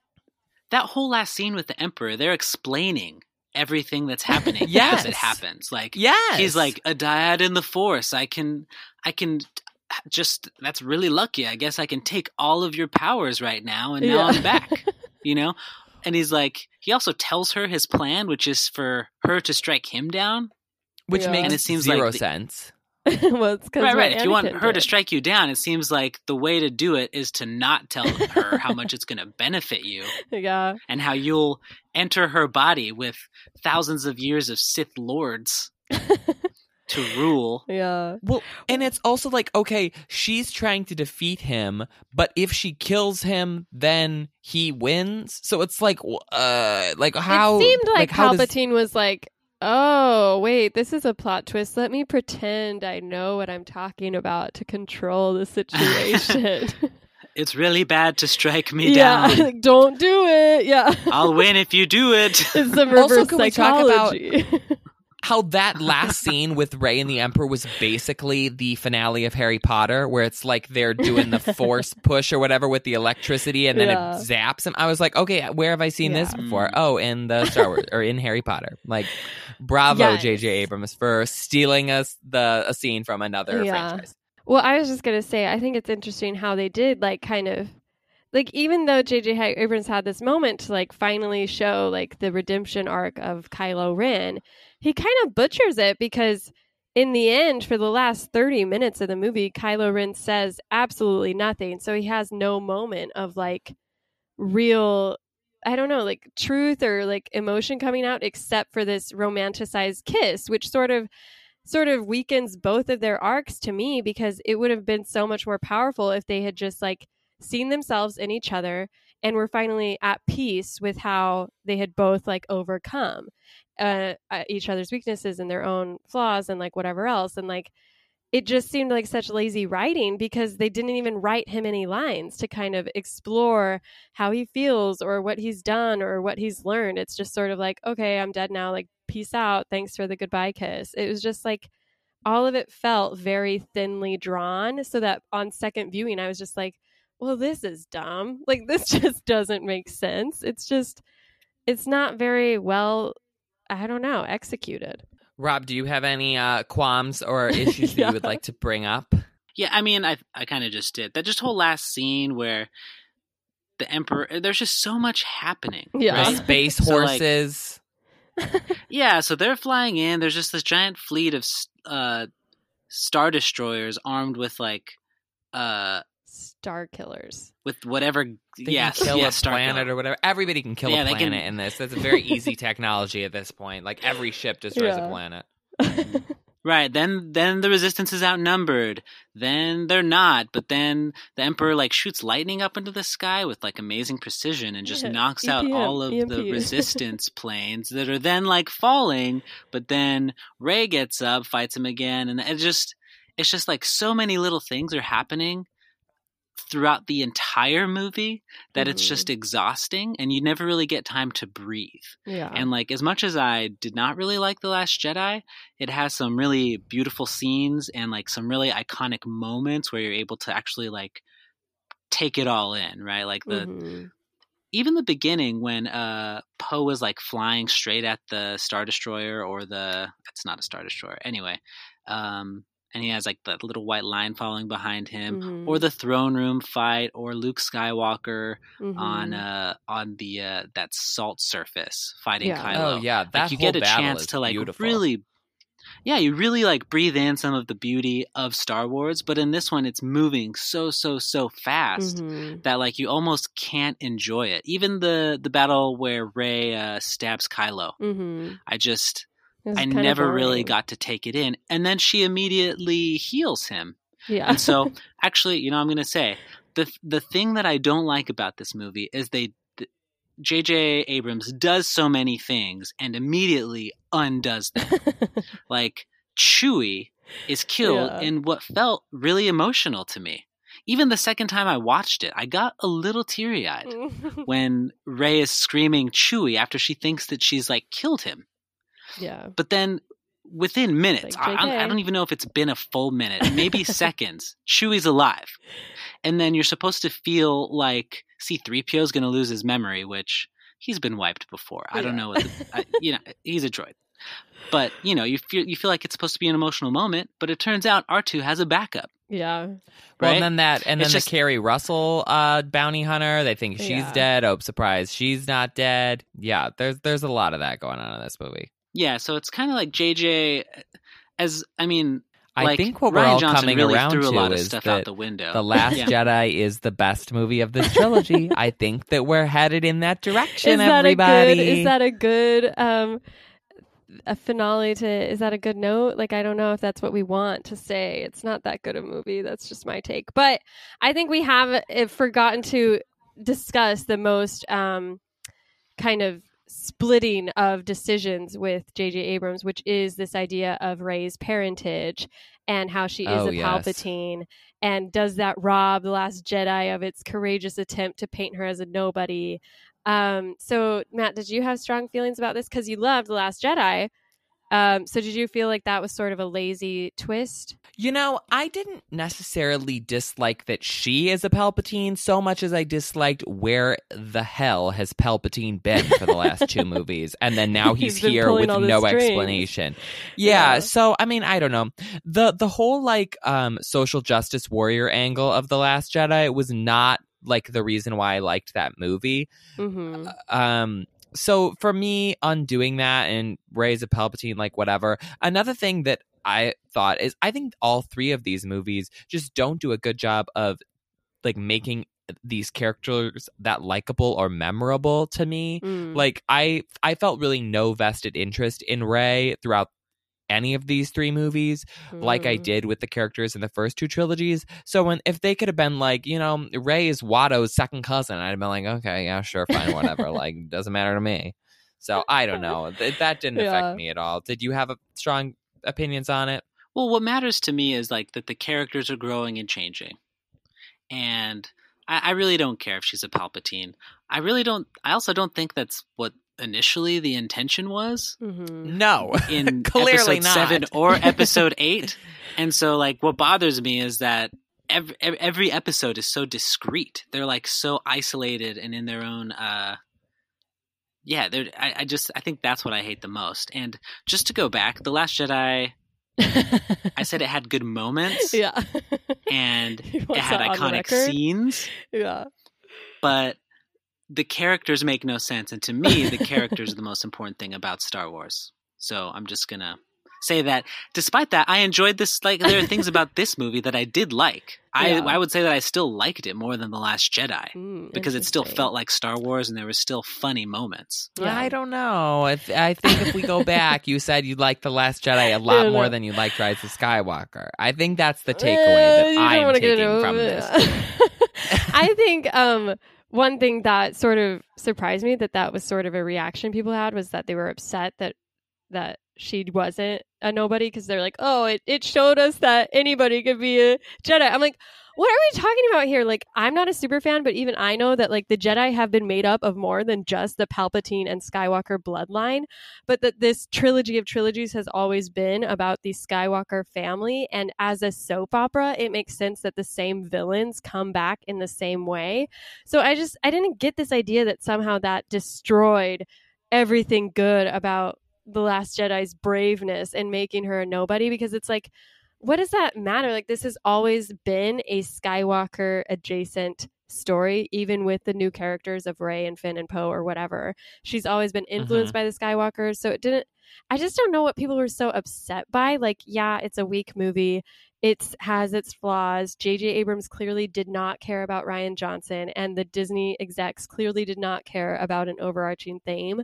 that whole last scene with the emperor, they're explaining everything that's happening Yes. as it happens. Like yes he's like a dyad in the force. I can I can just that's really lucky. I guess I can take all of your powers right now and now Yeah. I'm back. you know? And he's like he also tells her his plan, which is for her to strike him down. which Yeah. makes And it seems zero like the- sense well, it's 'cause Right, right. what If you want Anakin her to strike you down, it seems like the way to do it is to not tell her how much it's going to benefit you yeah, and how you'll enter her body with thousands of years of Sith lords to rule. yeah, Well, and it's also like, okay, she's trying to defeat him, but if she kills him, then he wins. So it's like, uh, like how? it seemed like, how does- Palpatine was like, "Oh, wait, this is a plot twist. Let me pretend I know what I'm talking about to control the situation." It's really bad to strike me yeah, down. like, don't do it. Yeah, I'll win if you do it. it's the Also, reverse can we talk about- psychology. how that last scene with Rey and the Emperor was basically the finale of Harry Potter, where it's like they're doing the force push or whatever with the electricity, and then Yeah. it zaps him. I was like, okay, where have I seen this before? Mm. Oh, in the Star Wars or in Harry Potter. Like, bravo, Yes. J.J. Abrams for stealing us the a scene from another Yeah. franchise. Well, I was just gonna say, I think it's interesting how they did like kind of like even though J.J. Abrams had this moment to like finally show like the redemption arc of Kylo Ren, he kind of butchers it because in the end, for the last thirty minutes of the movie, Kylo Ren says absolutely nothing, so he has no moment of like real. I don't know, like truth or like emotion coming out, except for this romanticized kiss, which sort of sort of weakens both of their arcs to me because it would have been so much more powerful if they had just like seen themselves in each other and were finally at peace with how they had both like overcome uh, uh, each other's weaknesses and their own flaws and like whatever else. And like it just seemed like such lazy writing because they didn't even write him any lines to kind of explore how he feels or what he's done or what he's learned. It's just sort of like okay i'm dead now. Like peace out. Thanks for the goodbye kiss. It was just like all of it felt very thinly drawn so that on second viewing i was just like well this is dumb like this just doesn't make sense it's just it's not very well i don't know executed Rob, do you have any uh, qualms or issues that you would like to bring up? Yeah, I mean, I I kind of just did that. Just whole last scene where the emperor. There's just so much happening. Yeah. right? Space So, like- horses. Yeah, so they're flying in. There's just this giant fleet of uh, star destroyers armed with like uh star killers with whatever. They yes, can kill yeah, a Star planet Killer. or whatever. Everybody can kill Yeah, a planet can- in this. That's a very easy technology at this point. Like every ship destroys Yeah. a planet. Right. Then then the resistance is outnumbered. Then they're not. But then the emperor like shoots lightning up into the sky with like amazing precision and just Yeah, knocks out all of the resistance planes that are then like falling. But then Rey gets up, fights him again, and it just it's just like so many little things are happening throughout the entire movie that it's Mhm. just exhausting and you never really get time to breathe. yeah And like as much as I did not really like The Last Jedi, it has some really beautiful scenes and like some really iconic moments where you're able to actually like take it all in, right? Like the Mhm. even the beginning when uh Poe was like flying straight at the Star Destroyer or the it's not a Star Destroyer. Anyway, um and he has like that little white line following behind him Mhm. or the throne room fight or Luke Skywalker Mhm. on uh on the uh that salt surface fighting Yeah. Kylo. Oh yeah, that like you whole get a battle chance to like beautiful. really Yeah, you really like breathe in some of the beauty of Star Wars, but in this one it's moving so so so fast Mhm. that like you almost can't enjoy it. Even the the battle where Rey uh, stabs Kylo. Mhm. I just It was I never really got to take it in. And then she immediately heals him. yeah And so, actually, you know, I'm going to say the the thing that I don't like about this movie is they th- J.J. Abrams does so many things and immediately undoes them. like Chewie is killed Yeah. in what felt really emotional to me. Even the second time I watched it, I got a little teary eyed when Rey is screaming Chewie after she thinks that she's like killed him. Yeah But then within minutes, Like, I, I JK. don't even know if it's been a full minute, maybe seconds, Chewie's alive. And then you're supposed to feel like C3PO is going to lose his memory, which he's been wiped before. I don't know what, the, I, you know, he's a droid. But, you know, you feel, you feel like it's supposed to be an emotional moment, but it turns out R2 has a backup, yeah Well, right? and then that, and then It's the just- Keri Russell uh, bounty hunter. They think she's Yeah. dead. Oh, surprise, she's not dead. Yeah, there's there's a lot of that going on in this movie. Yeah, so it's kind of like JJ, as, I mean, I like, think what we're Rian all Johnson coming really around threw a to lot of is stuff that out the window. The Last Yeah. Jedi is the best movie of this trilogy. I think that we're headed in that direction, is that everybody. a good is that a good um a finale to is that a good note like i don't know if that's what we want to say it's not that good a movie that's just my take but i think we have uh, forgotten to discuss the most um kind of splitting of decisions with jj abrams which is this idea of rey's parentage and how she is Oh, a yes. palpatine and does that rob the last jedi of its courageous attempt to paint her as a nobody um, so Matt, did you have strong feelings about this because you loved The Last Jedi? Um, so did you feel like that was sort of a lazy twist? You know, I didn't necessarily dislike that she is a Palpatine so much as I disliked where the hell has Palpatine been for the last two movies, and then now he's, He's here with no strings. explanation. Yeah, Yeah. so I mean, I don't know the the whole like um social justice warrior angle of the Last Jedi was not like the reason why I liked that movie. Mm-hmm. Um, so for me, undoing that and Rey's a Palpatine, like whatever. Another thing that I thought is I think all three of these movies just don't do a good job of like making these characters that likable or memorable to me. Mm. Like I I felt really no vested interest in Rey throughout any of these three movies like I Mm. did with the characters in the first two trilogies. So when if they could have been like, you know, Rey is Watto's second cousin, I'd have been like, okay, yeah, sure, fine, whatever. like doesn't matter to me. So I don't know. That didn't Yeah. affect me at all. Did you have a strong opinions on it? Well, what matters to me is like that the characters are growing and changing, and I, I really don't care if she's a Palpatine. I really don't. I also don't think that's what initially the intention was Mhm. No. in Clearly episode not. seven or episode eight. And so, like, what bothers me is that every every episode is so discreet. They're like so isolated and in their own. uh Yeah, they're. I, I just I think that's what I hate the most. And just to go back, the Last Jedi. I said it had good moments yeah. and it had that on the iconic scenes, Yeah. but the characters make no sense. And to me, the characters are the most important thing about Star Wars. So I'm just gonna say that. Despite that, I enjoyed this. Like there are things about this movie that I did like. I Yeah. I would say that I still liked it more than the Last Jedi Mm, because it still felt like Star Wars and there were still funny moments. Yeah. I don't know. If I think if we go back, you said you liked the Last Jedi a lot more than you liked Rise of Skywalker. I think that's the Uh, takeaway that don't I'm taking from it. this. I think um, one thing that sort of surprised me that that was sort of a reaction people had was that they were upset that that she wasn't a nobody because they're like, oh, it, it showed us that anybody could be a Jedi. I'm like, what are we talking about here? Like, I'm not a super fan, but even I know that like the Jedi have been made up of more than just the Palpatine and Skywalker bloodline, but that this trilogy of trilogies has always been about the Skywalker family. And as a soap opera, it makes sense that the same villains come back in the same way. So I just I didn't get this idea that somehow that destroyed everything good about the last Jedi's braveness and making her a nobody because it's like what does that matter? Like this has always been a Skywalker adjacent story, even with the new characters of Rey and Finn and Poe or whatever. She's always been influenced mm-hmm. by the Skywalkers, so it didn't. I just don't know what people were so upset by. Like, yeah, it's a weak movie. It has its flaws. J.J. Abrams clearly did not care about Rian Johnson, and the Disney execs clearly did not care about an overarching theme.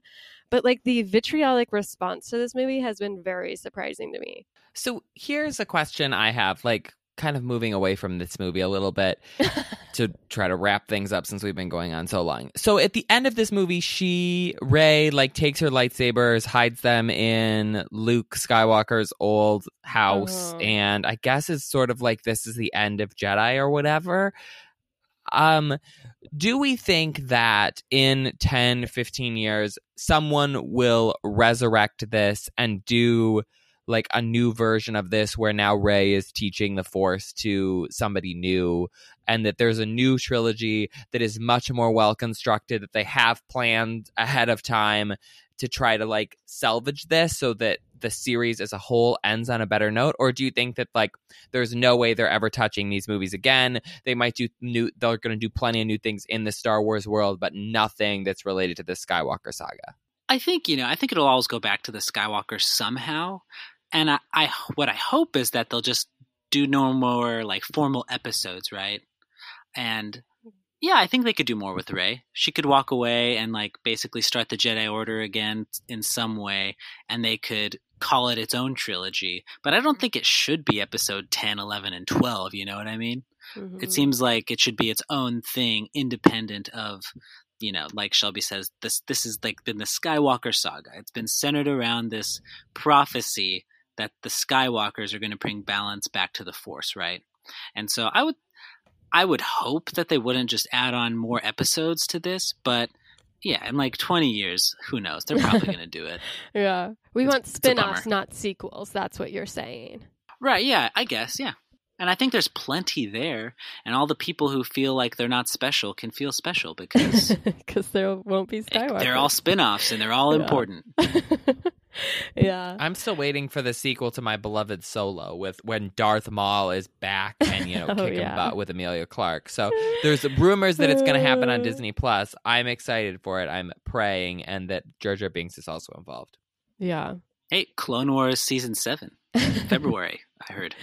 But like the vitriolic response to this movie has been very surprising to me. So here's a question I have, like kind of moving away from this movie a little bit to try to wrap things up since we've been going on so long. So at the end of this movie, she Rey like takes her lightsabers, hides them in Luke Skywalker's old house, Uh-huh. and I guess is sort of like this is the end of Jedi or whatever. Um do we think that in 10 15 years someone will resurrect this and do like a new version of this where now Rey is teaching the Force to somebody new, and that there's a new trilogy that is much more well constructed, that they have planned ahead of time to try to like salvage this so that the series as a whole ends on a better note? Or do you think that like there's no way they're ever touching these movies again? They might do new, they're going to do plenty of new things in the Star Wars world, but nothing that's related to the Skywalker saga. I think you know. I think it'll always go back to the Skywalker somehow, and I, I what I hope is that they'll just do no more like formal episodes, right? And yeah, I think they could do more with Rey. She could walk away and like basically start the Jedi Order again in some way, and they could call it its own trilogy. But I don't think it should be episode 10, 11, and 12, you know what I mean? Mhm. It seems like it should be its own thing, independent of, you know, like Shelby says, this this is like been the Skywalker saga. It's been centered around this prophecy that the Skywalkers are going to bring balance back to the Force, right? And so I would I would hope that they wouldn't just add on more episodes to this, but yeah, in like 20 years, who knows? They're probably going to do it. Yeah. We It's- want spin offs, not sequels. That's what you're saying. Right, yeah, I guess, yeah. And I think there's plenty there, and all the people who feel like they're not special can feel special because Because there won't be Skywalker. they're all spin-offs and they're all Yeah. important. yeah. I'm still waiting for the sequel to my beloved Solo with when Darth Maul is back and you know Oh, kicking yeah. butt with Emilia Clarke. So there's rumors that it's going to happen on. Disney Plus. I'm excited for it. I'm praying, and that Jar Jar Binks is also involved. Yeah. Hey, Clone Wars season 7, February, I heard.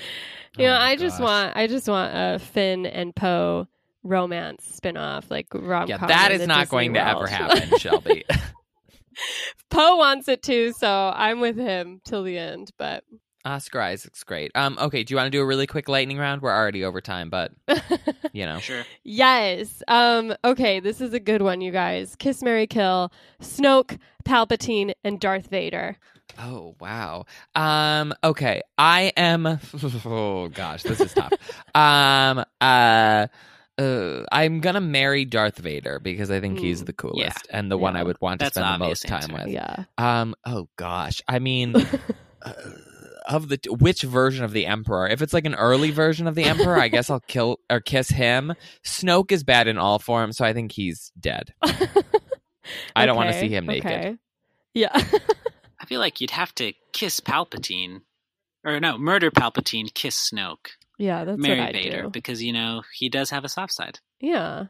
You know, Oh my I just want I just want a Finn and Poe romance spinoff, like rom Yeah, that is not going to ever happen, Shelby. Poe wants it too, so I'm with him till the end. But Oscar Isaac's great. Um, okay, do you want to do a really quick lightning round? We're already over time, but you know. Sure. yes, um, okay, this is a good one, you guys. Kiss, Marry, Kill, Snoke, Palpatine, and Darth Vader. Oh wow. Um. Okay. I am. Oh gosh, this is tough. um. Uh. Uh, I'm gonna marry Darth Vader because I think he's Mm, the coolest and the one. I would want to That's spend the the most obvious time answer. with. Yeah. Um. Oh gosh. I mean, uh, of the which version of the Emperor? If it's like an early version of the Emperor, I guess I'll kill or kiss him. Snoke is bad in all forms, so I think he's dead. I don't want to see him naked. okay. Yeah. I feel like you'd have to kiss Palpatine, or no, murder Palpatine, kiss Snoke, yeah, that's marry what I Vader, do. because you know he does have a soft side. Yeah.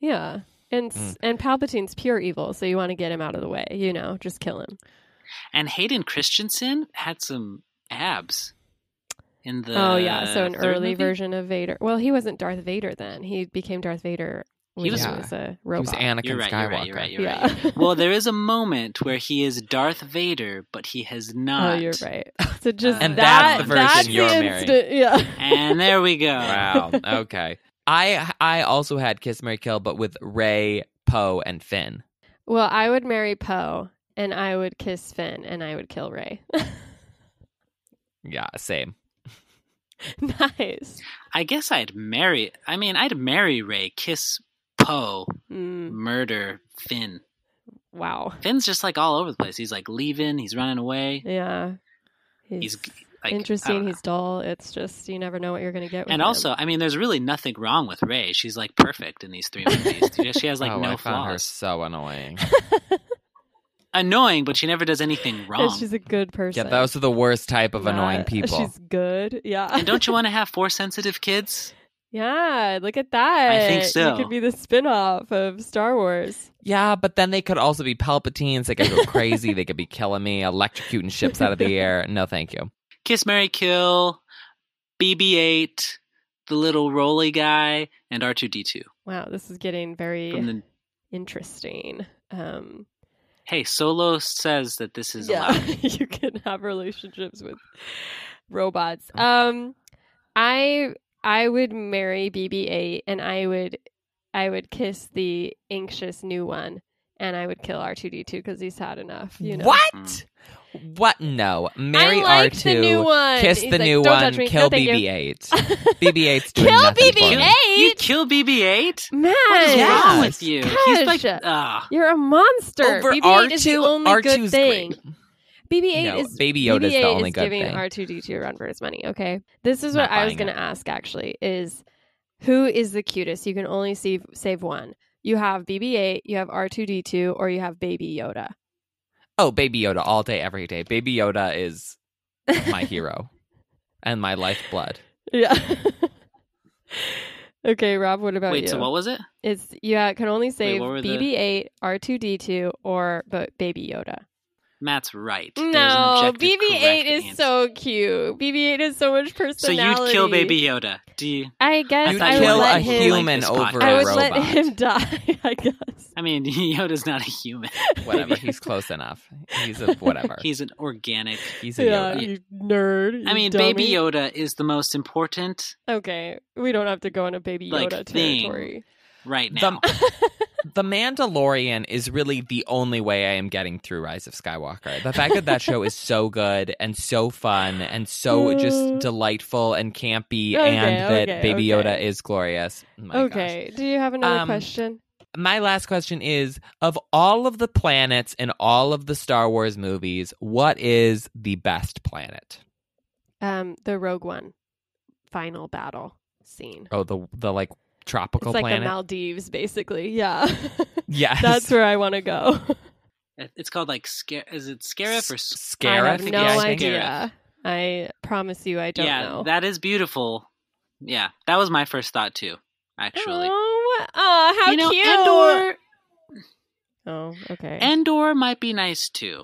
Yeah. And Mm. and Palpatine's pure evil, so you want to get him out of the way, you know, just kill him. And Hayden Christensen had some abs in the. oh yeah, so an early movie? version of Vader. Well, he wasn't Darth Vader then. He became Darth Vader when he was- was, a He robot. was Anakin You're right. Skywalker. You're right. You're right. You're yeah. right. Well, there is a moment where he is Darth Vader, but he has oh, not. Oh, you're right. So just And that, that's the version that's you're the marrying. yeah. And there we go. Wow. Okay. I I also had Kiss Mary Kill, but with Rey, Poe, and Finn. Well, I would marry Poe, and I would kiss Finn, and I would kill Rey. Yeah, same. nice. I guess I'd marry. I mean, I'd marry Rey, kiss Poe, Mm, murder Finn. wow. Finn's just like all over the place. He's like leaving. He's running away. Yeah. He's like interesting. He's dull. It's just you never know what you're going to get. With And him. also, I mean, there's really nothing wrong with Rey. She's like perfect in these three movies. she has like oh, no I found her flaws. so annoying. Annoying, but she never does anything And wrong. she's a good person. yeah, those are the worst type of annoying people. She's good. Yeah. And don't you want to have four sensitive kids? Yeah. Look at that. I think so. You could be the spin-off of Star Wars. Yeah, but then they could also be Palpatines. They could go crazy. they could be killing me, electrocuting ships out of the air. No, thank you. Kiss Mary Kill, BB-8, the little roly guy, and R2D2. Wow, this is getting very the interesting. Um, hey, Solo says that this is yeah, allowed. you can have relationships with robots. Um, I I would marry BB-8, and I would I would kiss the anxious new one, and I would kill R2D2 because he's had enough. You know What? What? No. Marry I like R2. the new one. Kiss He's the like, new "Don't one. touch me." Kill No. BB-8. BB-8's doing Kill BB-8. You kill BB-8? Man, What is Yes. wrong with you? He's like, Gosh. ah. You're a monster. Over BB-8 R2, is the only R2's good thing. great. BB-8 No, is Baby Yoda's the only is good giving thing. R2D2 a run for his money. Okay, this is Not what I was going to ask. Actually, is who is the cutest? You can only save save one. You have BB-8, you have R2D2, or you have Baby Yoda. Oh, Baby Yoda all day, every day. Baby Yoda is my hero and my lifeblood. Yeah. okay, Rob. What about Wait, you? so what was it? It's yeah. Can only save what were the- BB-8, R2D2, or but Baby Yoda. Matt's right. No, BB-8 is answer. so cute. BB-8 is so much personality. So you'd kill Baby Yoda. Do you? I guess You'd thought I you would kill let a him. human this over podcast. I a would robot. let him die. I guess. I mean, Yoda's not a human. Whatever. He's close enough. He's a whatever. He's an organic. He's a Yeah, Yoda. you nerd. I you mean, Baby. Yoda is the most important Okay, we don't have to go on a Baby Like, Yoda thing. Territory. right now. The, the Mandalorian is really the only way I am getting through Rise of Skywalker. The fact that that show is so good and so fun and so just delightful and campy, Okay, and that okay, Baby okay. Yoda is glorious. My gosh. okay, do you have another Um, question? my last question is of all of the planets in all of the Star Wars movies, what is the best planet? Um, the Rogue One final battle scene. Oh, the the like tropical it's like planet. the Maldives, basically. Yeah, yes, that's where I want to go. It's called like scare. Is it Scarif or? S- I Scarif. have no yeah, I think. idea. I promise you, I don't yeah, know. that is beautiful. Yeah, that was my first thought too. Actually, Oh, oh, how you know, cute! Endor. Oh, okay. Endor might be nice too,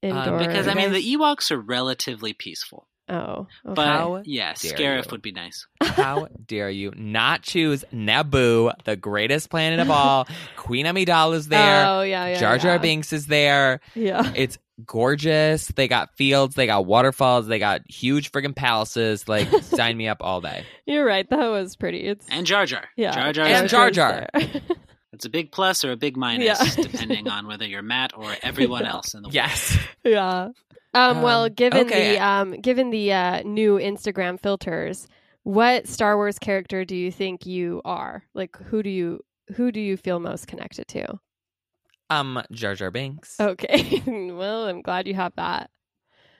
Indoor. Um, because I You mean guys- the Ewoks are relatively peaceful. Oh, okay. But How yeah, dare Scarif you. would be nice. How dare you not choose Naboo, the greatest planet of all? Queen Amidala's there. Oh yeah, yeah. Jar Jar yeah. Binks is there. Yeah. It's gorgeous. They got fields, they got waterfalls, they got huge friggin' palaces. Like, sign me up all day. You're right. That was pretty. It's And Jar Jar. yeah. Jar Jar. And Jar Jar. It's a big plus or a big minus, Yeah. depending on whether you're Matt or everyone Yeah. else in the world. Yes. yeah. Um, well, Um, given okay. the um, given the uh, new Instagram filters, what Star Wars character do you think you are? Like, who do you who do you feel most connected to? Um, Jar Jar Binks. Okay. well, I'm glad you have that.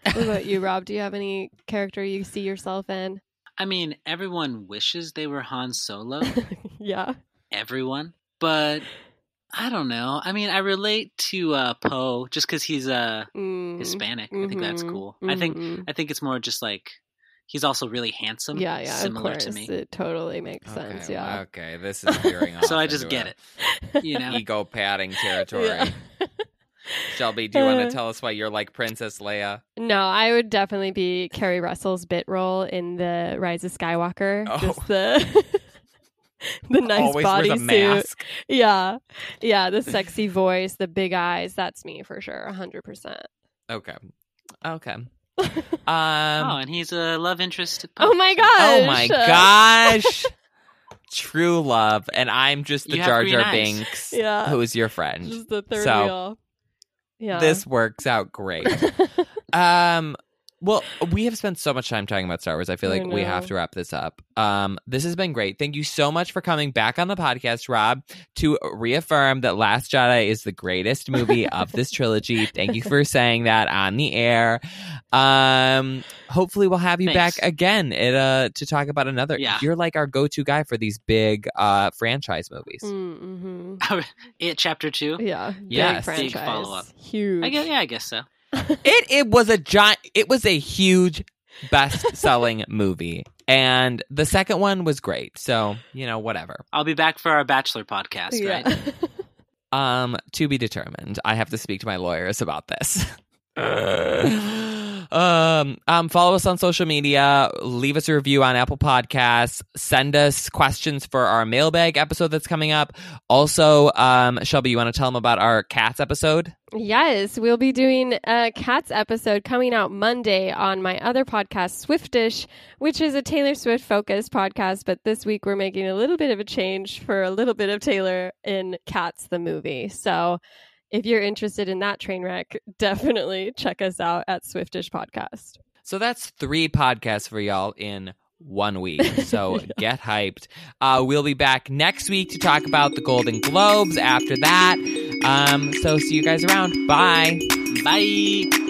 What about you, Rob? Do you have any character you see yourself in? I mean, everyone wishes they were Han Solo. yeah. everyone. But I don't know. I mean, I relate to uh, Poe just because he's uh, Mm, Hispanic. I think that's mhm, cool. I think mhm. I think it's more just like he's also really handsome. Yeah, yeah. similar of course, to me. it totally makes sense. Okay, Yeah. Okay, this is veering off. So I just get it. You know, Ego padding territory. Yeah. Shelby, do you want Uh, to tell us why you're like Princess Leia? No, I would definitely be Keri Russell's bit role in the Rise of Skywalker. Oh. Just the the nice Always wears a bodysuit. mask. Yeah. Yeah, the sexy voice, the big eyes. That's me for sure. hundred percent. Okay. Okay. oh, Um. and he's a love interest. To Oh my gosh. Oh my gosh. True love, and I'm just the You Jar Jar eyes. Binks, Yeah. who is your friend. Just the third So, wheel. Yeah. This works out great. Um, well, we have spent so much time talking about Star Wars. I feel I like we have to wrap this up. Um, this has been great. Thank you so much for coming back on the podcast, Rob, to reaffirm that Last Jedi is the greatest movie of this trilogy. Thank you for saying that on the air. Um, hopefully we'll have you Thanks. back again at, uh, to talk about another. Yeah. You're like our go-to guy for these big uh franchise movies. mm-hmm. it chapter two. Yeah. Yes. Big Big follow-up. Huge. I guess. Yeah, I guess so. It it was a giant. It was a huge best selling movie, and the second one was great. So you know, whatever. I'll be back for our Bachelor podcast, yeah. right? Um, to be determined. I have to speak to my lawyers about this. um, um, follow us on social media. Leave us a review on Apple Podcasts. Send us questions for our mailbag episode that's coming up. Also, um, Shelby, you want to tell them about our cats episode? Yes, we'll be doing a Cats episode coming out Monday on my other podcast, Swiftish, which is a Taylor Swift focused podcast. But this week we're making a little bit of a change for a little bit of Taylor in Cats the movie. So if you're interested in that train wreck, definitely check us out at Swiftish Podcast. So that's three podcasts for y'all in one week. So get hyped. Uh, we'll be back next week to talk about the Golden Globes after that. Um, so see you guys around. Bye. Bye.